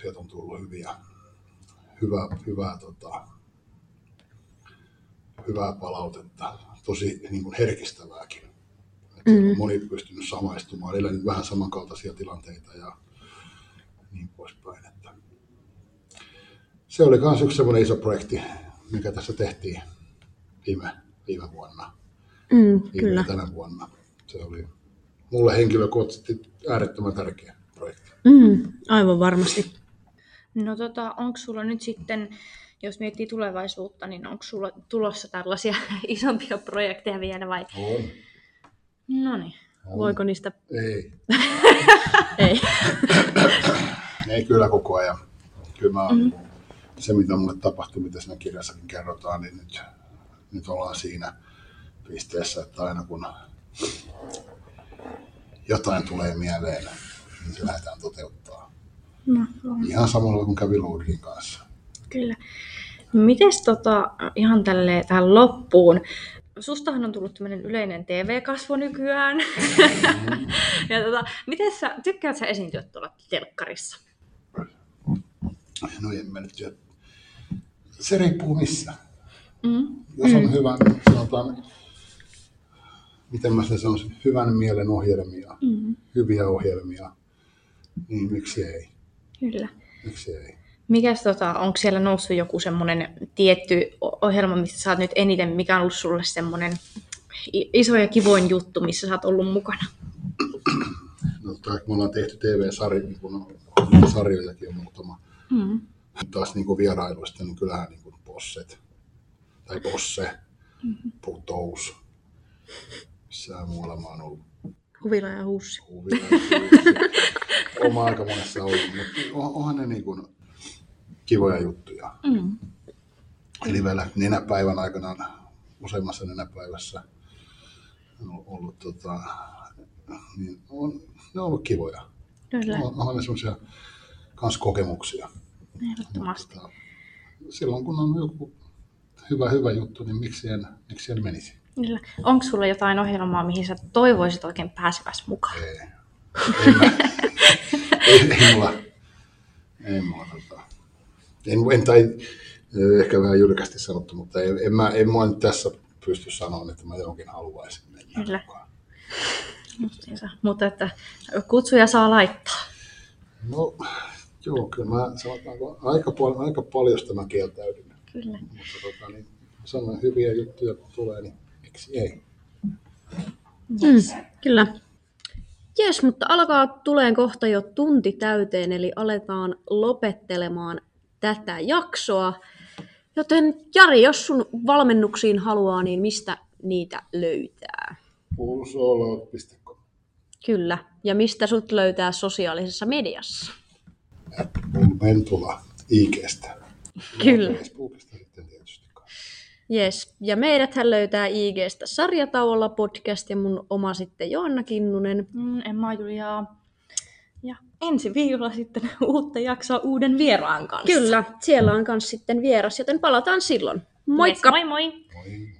[SPEAKER 3] sieltä on tullut hyviä, hyvää, hyvää, tota, hyvää palautetta, tosi niin kuin herkistävääkin. Että
[SPEAKER 1] Mm.
[SPEAKER 3] mm. Moni pystynyt samaistumaan, elänyt vähän samankaltaisia tilanteita ja niin poispäin. Että se oli myös yksi semmoinen iso projekti, mikä tässä tehtiin viime, viime vuonna,
[SPEAKER 1] Mm,
[SPEAKER 3] viime
[SPEAKER 1] kyllä.
[SPEAKER 3] tänä vuonna. Se oli mulle henkilökohtaisesti äärettömän tärkeä projekti.
[SPEAKER 1] Mm, aivan varmasti.
[SPEAKER 2] No tota, onko sulla nyt sitten, jos miettii tulevaisuutta, niin onko sulla tulossa tällaisia isompia projekteja vielä vai?
[SPEAKER 3] On.
[SPEAKER 2] No niin.
[SPEAKER 1] Voiko niistä...
[SPEAKER 3] Ei.
[SPEAKER 1] Ei.
[SPEAKER 3] Ei kyllä koko ajan. Kyllä mä, mm. se, mitä mulle tapahtui, mitä siinä kirjassakin kerrotaan, niin nyt, nyt ollaan siinä pisteessä, että aina kun jotain tulee mieleen, niin se lähdetään toteuttaa.
[SPEAKER 2] No,
[SPEAKER 3] Ihan samalla kuin kävi Loudrin kanssa.
[SPEAKER 2] Kyllä. Mites tota, ihan tälle tähän loppuun, sustahan on tullut tämmöinen yleinen TV-kasvo nykyään. ja tota, miten sä, tykkäät sä esiintyä tuolla telkkarissa?
[SPEAKER 3] No en mä nyt tiedä. Se riippuu missä.
[SPEAKER 2] Mm.
[SPEAKER 3] Jos on hyvän, sanotaan, miten mä sen sanoisin, hyvän mielen ohjelmia,
[SPEAKER 2] Mm.
[SPEAKER 3] hyviä ohjelmia, niin miksi ei?
[SPEAKER 2] Kyllä.
[SPEAKER 3] Miksi ei?
[SPEAKER 2] Mikäs tota, onko siellä noussut joku semmoinen tietty ohjelma, missä sä oot nyt eniten, mikä on ollut sulle semmoinen iso ja kivoin juttu, missä sä oot ollut mukana?
[SPEAKER 3] No, tai me ollaan tehty TV-sarjoja, niin kun sarjojakin on muutama.
[SPEAKER 2] Mm.
[SPEAKER 3] Taas niin vierailuista, niin kyllähän niin kuin Bosset, tai Bosse, Putous, missä muualla mä oon ollut
[SPEAKER 1] Huvila ja huussi.
[SPEAKER 3] kuvia. Oma aika monessa ollut, mutta on- onhan ne niin kuin kivoja juttuja.
[SPEAKER 2] Mm.
[SPEAKER 3] Eli vielä nenäpäivän aikana useammassa nenäpäivässä on ollut, tota, niin on, ne on ollut kivoja.
[SPEAKER 2] Kyllä,
[SPEAKER 3] On, onhan ne semmoisia kans kokemuksia.
[SPEAKER 2] ehdottomasti.
[SPEAKER 3] Tota, silloin kun on joku hyvä, hyvä juttu, niin miksi en, miksi en menisi?
[SPEAKER 2] Kyllä. Onko sulla jotain ohjelmaa, mihin sä toivoisit oikein pääseväs mukaan?
[SPEAKER 3] Ei. En mä, ei, ei mulla, ei mulla tota, en, en, tai ehkä vähän jyrkästi sanottu, mutta en, en, mä, en mä nyt tässä pysty sanomaan, että mä johonkin haluaisin mennä
[SPEAKER 2] Kyllä.
[SPEAKER 3] mukaan.
[SPEAKER 2] Justiinsa. Mutta että kutsuja saa laittaa.
[SPEAKER 3] No, joo, kyllä mä sanotaanko aika, pal- aika paljon mä kieltäydyn.
[SPEAKER 2] Kyllä.
[SPEAKER 3] Mutta tota, niin, sanon hyviä juttuja kun tulee, niin miksi ei?
[SPEAKER 1] Mm, kyllä. Jes, mutta alkaa tuleen kohta jo tunti täyteen, eli aletaan lopettelemaan tätä jaksoa. Joten Jari, jos sun valmennuksiin haluaa, niin mistä niitä löytää?
[SPEAKER 3] Pulsoolout.com
[SPEAKER 1] Kyllä. Ja mistä sut löytää sosiaalisessa mediassa?
[SPEAKER 3] Mentula IGstä.
[SPEAKER 1] Kyllä.
[SPEAKER 3] Ja Facebookista sitten tietysti.
[SPEAKER 1] Jes. Ja meidäthän löytää IGstä sarjatauolla podcast ja mun oma sitten Joanna Kinnunen.
[SPEAKER 2] Mm, Emma Juliaa. Ensi viikolla sitten uutta jaksoa uuden vieraan kanssa.
[SPEAKER 1] Kyllä, siellä on myös sitten vieras, joten palataan silloin. Moikka!
[SPEAKER 2] Yes, moi moi!
[SPEAKER 3] Moi.